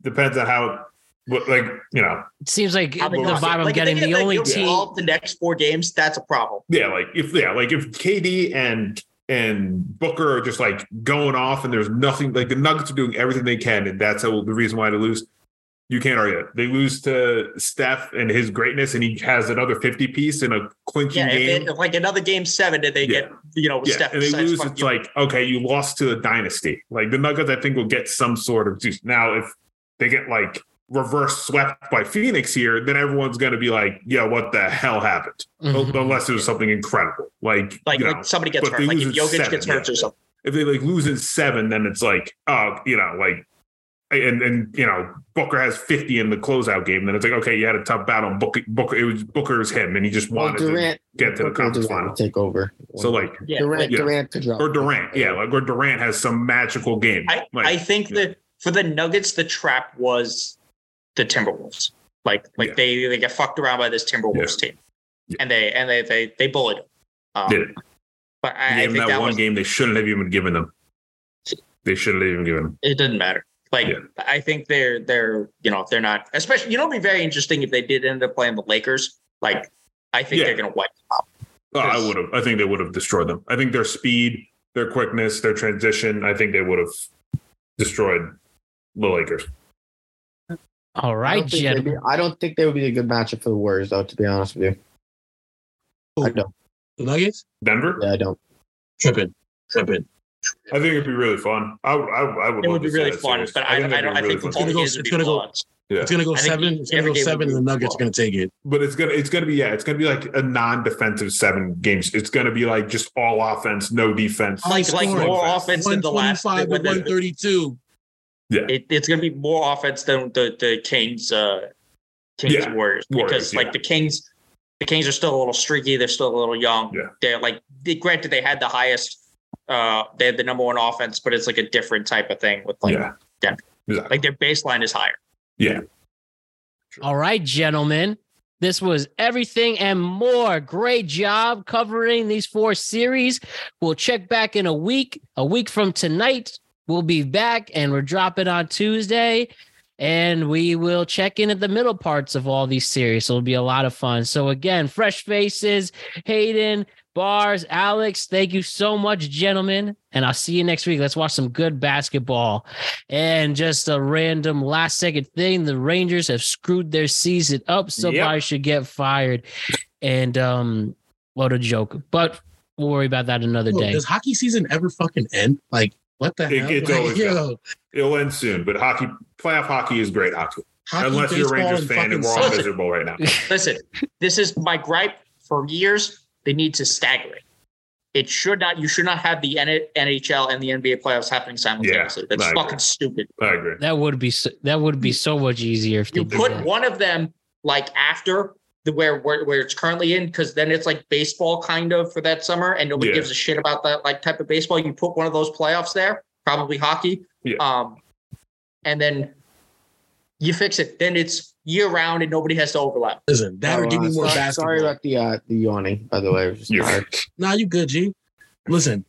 depends on how, what, like you know, It seems like How they the lost it. vibe I'm Like, getting. they The like, only team. the next four games, that's a problem. yeah, like if yeah, like if KD and and Booker are just like going off, and there's nothing like the Nuggets are doing everything they can, and that's how, the reason why they lose. You can't argue it. They lose to Steph and his greatness, and he has another 50 piece in a clinching Yeah, game. it, like another game seven, and they Yeah. get you know yeah, Steph and they lose. It's you." like okay, you lost to a dynasty. Like the Nuggets, I think will get some sort of juice. Now, if they get like reverse swept by Phoenix here, then everyone's going to be like, "Yeah, what the hell happened?" Mhm. Unless it was something incredible, like like, you know, like somebody gets hurt, like if Jokic seven, gets hurt yeah. or something. if they like lose in seven, then it's like, oh, you know, like. And and you know Booker has fifty in the closeout game. Then it's like okay, you had a tough battle. Booker, Booker it was Booker's him, and he just Well, wanted Durant to get to the conference Durant final. take over. So like Yeah, Durant, like, yeah. Durant could drop. or Durant, yeah, like or Durant has some magical game. I, Like, I think yeah. that for the Nuggets, the trap was the Timberwolves. Like like Yeah. they they get fucked around by this Timberwolves team, Yeah. and they and they they they bullied them. Um, did it. But I, I think that, that one was game they shouldn't have even given them. They shouldn't have even given them. it didn't matter. Like Yeah. I think they're they're you know they're not especially you know it'd be very interesting if they did end up playing the Lakers. Like I think Yeah. they're gonna wipe them out. Oh, I would have. I think they would have destroyed them. I think their speed, their quickness, their transition. I think they would have destroyed the Lakers. All I don't, think they'd be. I don't think they would be a good matchup for the Warriors, though. To be honest with you, I don't. The Nuggets Denver. Yeah, I don't. tripping, tripping. I think it'd be really fun. I would. I, I would. It would be really fun, series. but I, I, that'd don't. be I really think the fun. gonna go- it's gonna go- Yeah. It's gonna go I seven. It's gonna go game seven, would and the be Nuggets are gonna take it. But it's gonna. It's gonna be. Yeah. It's gonna be like a non-defensive seven games. It's gonna be like just all offense, no defense. Like High like more offense than the last. twenty-five to when the- one thirty-two. It, it's going to be more offense than the the Kings uh Kings Yeah, Warriors because Warriors, like yeah. the Kings the Kings are still a little streaky they're still a little young Yeah. they're like they, granted they had the highest uh they had the number one offense but it's like a different type of thing with like yeah. Denver. Exactly. like their baseline is higher Yeah. All right, gentlemen. This was everything and more. Great job covering these four series. We'll check back in a week. A week from tonight, we'll be back and we're dropping on Tuesday. And we will check in at the middle parts of all these series. So it'll be a lot of fun. So, again, fresh faces, Hayden, Bars, Alex, thank you so much, gentlemen. And I'll see you next week. Let's watch some good basketball. And just a random last second thing the Rangers have screwed their season up. Somebody should get fired. And um, what a joke. But we'll worry about that another Yo, day. Does hockey season ever fucking end? Like, what the It- hell? it's Like, always yo, It'll end soon, but hockey playoff hockey is great hockey. hockey, Unless you're a baseball, Rangers and fan and we're all soccer. miserable right now. listen this is my gripe for years they need to stagger it it should not you should not have the NHL and the NBA playoffs happening simultaneously that's I agree. fucking stupid I agree. That would be so, that would be so much easier if they you did put that. one of them like after the where where, where it's currently in because then it's like baseball kind of for that summer and nobody Yeah. gives a shit about that like type of baseball you put one of those playoffs there probably hockey Yeah. um and then you fix it then it's year round and nobody has to overlap Listen, that or Oh, give me more sorry, basketball. Sorry about the uh, the yawning. By the way, I was Yeah. Nah, you good, G. Listen,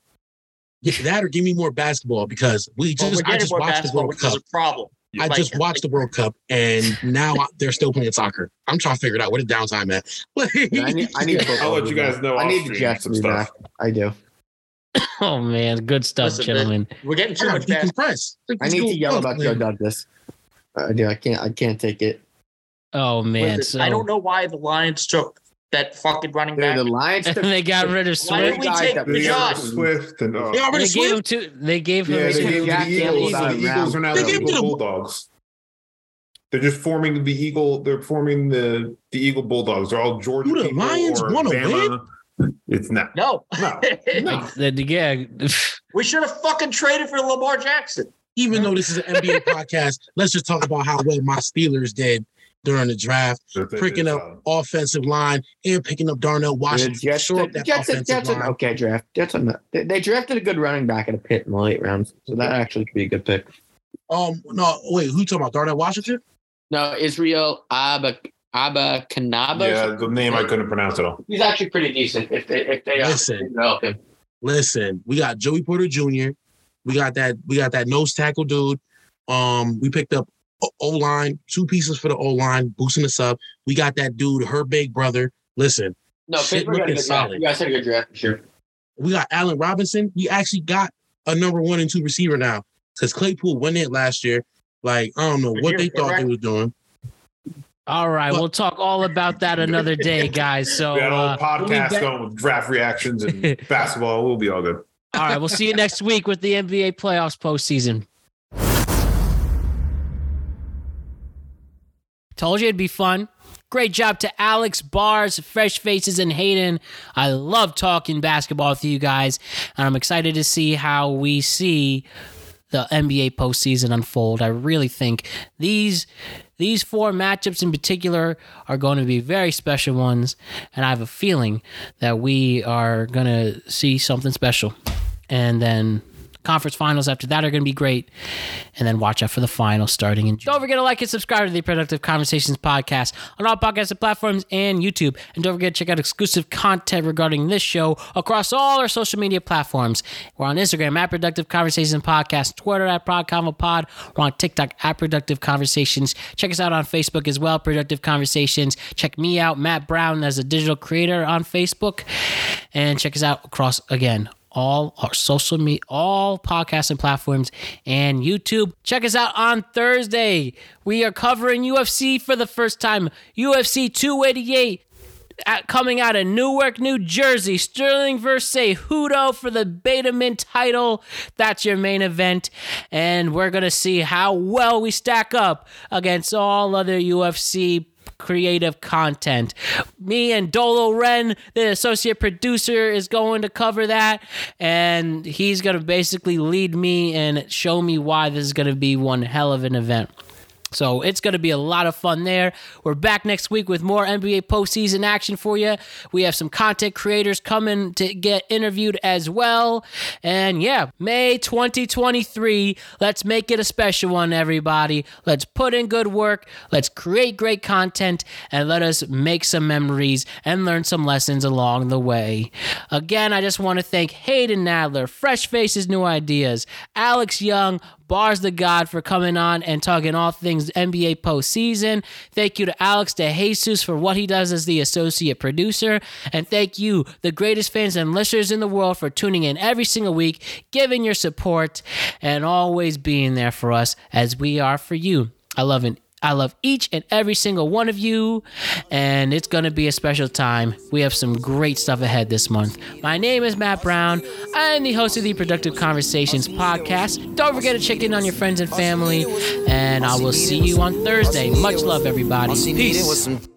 yeah, that or give me more basketball because we Well, just we're I just more watched the basketball World which is Cup. a problem I Like- just watched the World Cup and now I- they're still playing soccer. I'm trying to figure it out. What is downtime at? Yeah, I need, I need I'll let you guys know I need the stream Jets to some be stuff. back. I do. Oh man, good stuff, Listen, gentlemen. we're getting I too gotta much basketball decompress. I need to yell about Joe Douglas. I do. I can't. I can't take it. Oh man, Listen, so I don't know why the Lions took that fucking running Dude, back. the Lions. and they got rid of Swift. Why did Swift. we take that the we Swift and uh, oh. They already They gave him swift. two. They gave him. yeah, they two- gave him the Eagles. The Eagles are now They the gave him to the- Bulldogs. They're just forming the Eagle. They're forming the the Eagle Bulldogs. They're all Georgia. Who, the people Lions or wanna Bama. It's not. No, No. No. The- the- yeah. we should have fucking traded for Lamar Jackson. Even though this is an NBA podcast, let's just talk about how well my Steelers did during the draft, picking up offensive line and picking up Darnell The Washington. Jets, Shore the that Jets, offensive Jets an okay draft. Jets an, they, they drafted a good running back at a pit in the late rounds, so that actually could be a good pick. Um, no, wait, who you talking about? Darnell Washington? No, Israel Abba Abba Kanaba. Yeah, the name I couldn't pronounce at all. He's actually pretty decent if they if they Listen. develop him. Listen, we got Joey Porter Jr. We got that. We got that nose tackle dude. Um, we picked up O line, two pieces for the O line, boosting us up. We got that dude, her big brother. Listen, No, Shit Pittsburgh got a looking good solid. You guys had a good draft for sure. we got Allen Robinson. We actually got a number one and two receiver now because Claypool went it last year. Like I don't know what they thought they was doing. All right, we'll talk all about that another day, guys. So We got a uh, whole we'll podcast going with draft reactions and basketball. We'll be all good. All right, we'll see you next week with the NBA playoffs postseason. Told you it'd be fun. Great job to Alex, Bars, Fresh Faces, and Hayden. I love talking basketball with you guys, and I'm excited to see how we see the NBA postseason unfold. I really think these these four matchups in particular are going to be very special ones, and I have a feeling that we are going to see something special. And then conference finals after that are going to be great. And then watch out for the finals starting in June. Don't forget to like and subscribe to the Productive Conversations podcast on all podcast platforms and YouTube. And don't forget to check out exclusive content regarding this show across all our social media platforms. We're on Instagram at Productive Conversations Podcast, Twitter at ProdConvoPod. We're on TikTok at Productive Conversations. Check us out on Facebook as well, Productive Conversations. Check me out, Matt Brown, as a digital creator on Facebook. And check us out across, again, all our social media, all podcasting platforms and YouTube. Check us out on Thursday. We are covering UFC for the first time. UFC 288 at, coming out of Newark, New Jersey. Sterling versus Cejudo for the Betamin title. That's your main event. And we're going to see how well we stack up against all other UFC creative content. Me and Dolo Ren, the associate producer, is going to cover that, and he's going to basically lead me and show me why this is going to be one hell of an event. So it's going to be a lot of fun there. We're back next week with more NBA postseason action for you. We have some content creators coming to get interviewed as well. And yeah, May 2023. Let's make it a special one, everybody. Let's put in good work. Let's create great content and let us make some memories and learn some lessons along the way. Again, I just want to thank Hayden Nadler, Fresh Faces New Ideas, Alex Young, Bars Tha God for coming on and talking all things NBA postseason. Thank you to Alex De Jesus for what he does as the associate producer. And thank you, the greatest fans and listeners in the world, for tuning in every single week, giving your support, and always being there for us as we are for you. I love it. I love each and every single one of you, and it's going to be a special time. We have some great stuff ahead this month. My name is Matt Brown. I am the host of the Productive Conversations podcast. Don't forget to check in on your friends and family, and I will see you on Thursday. Much love, everybody. Peace.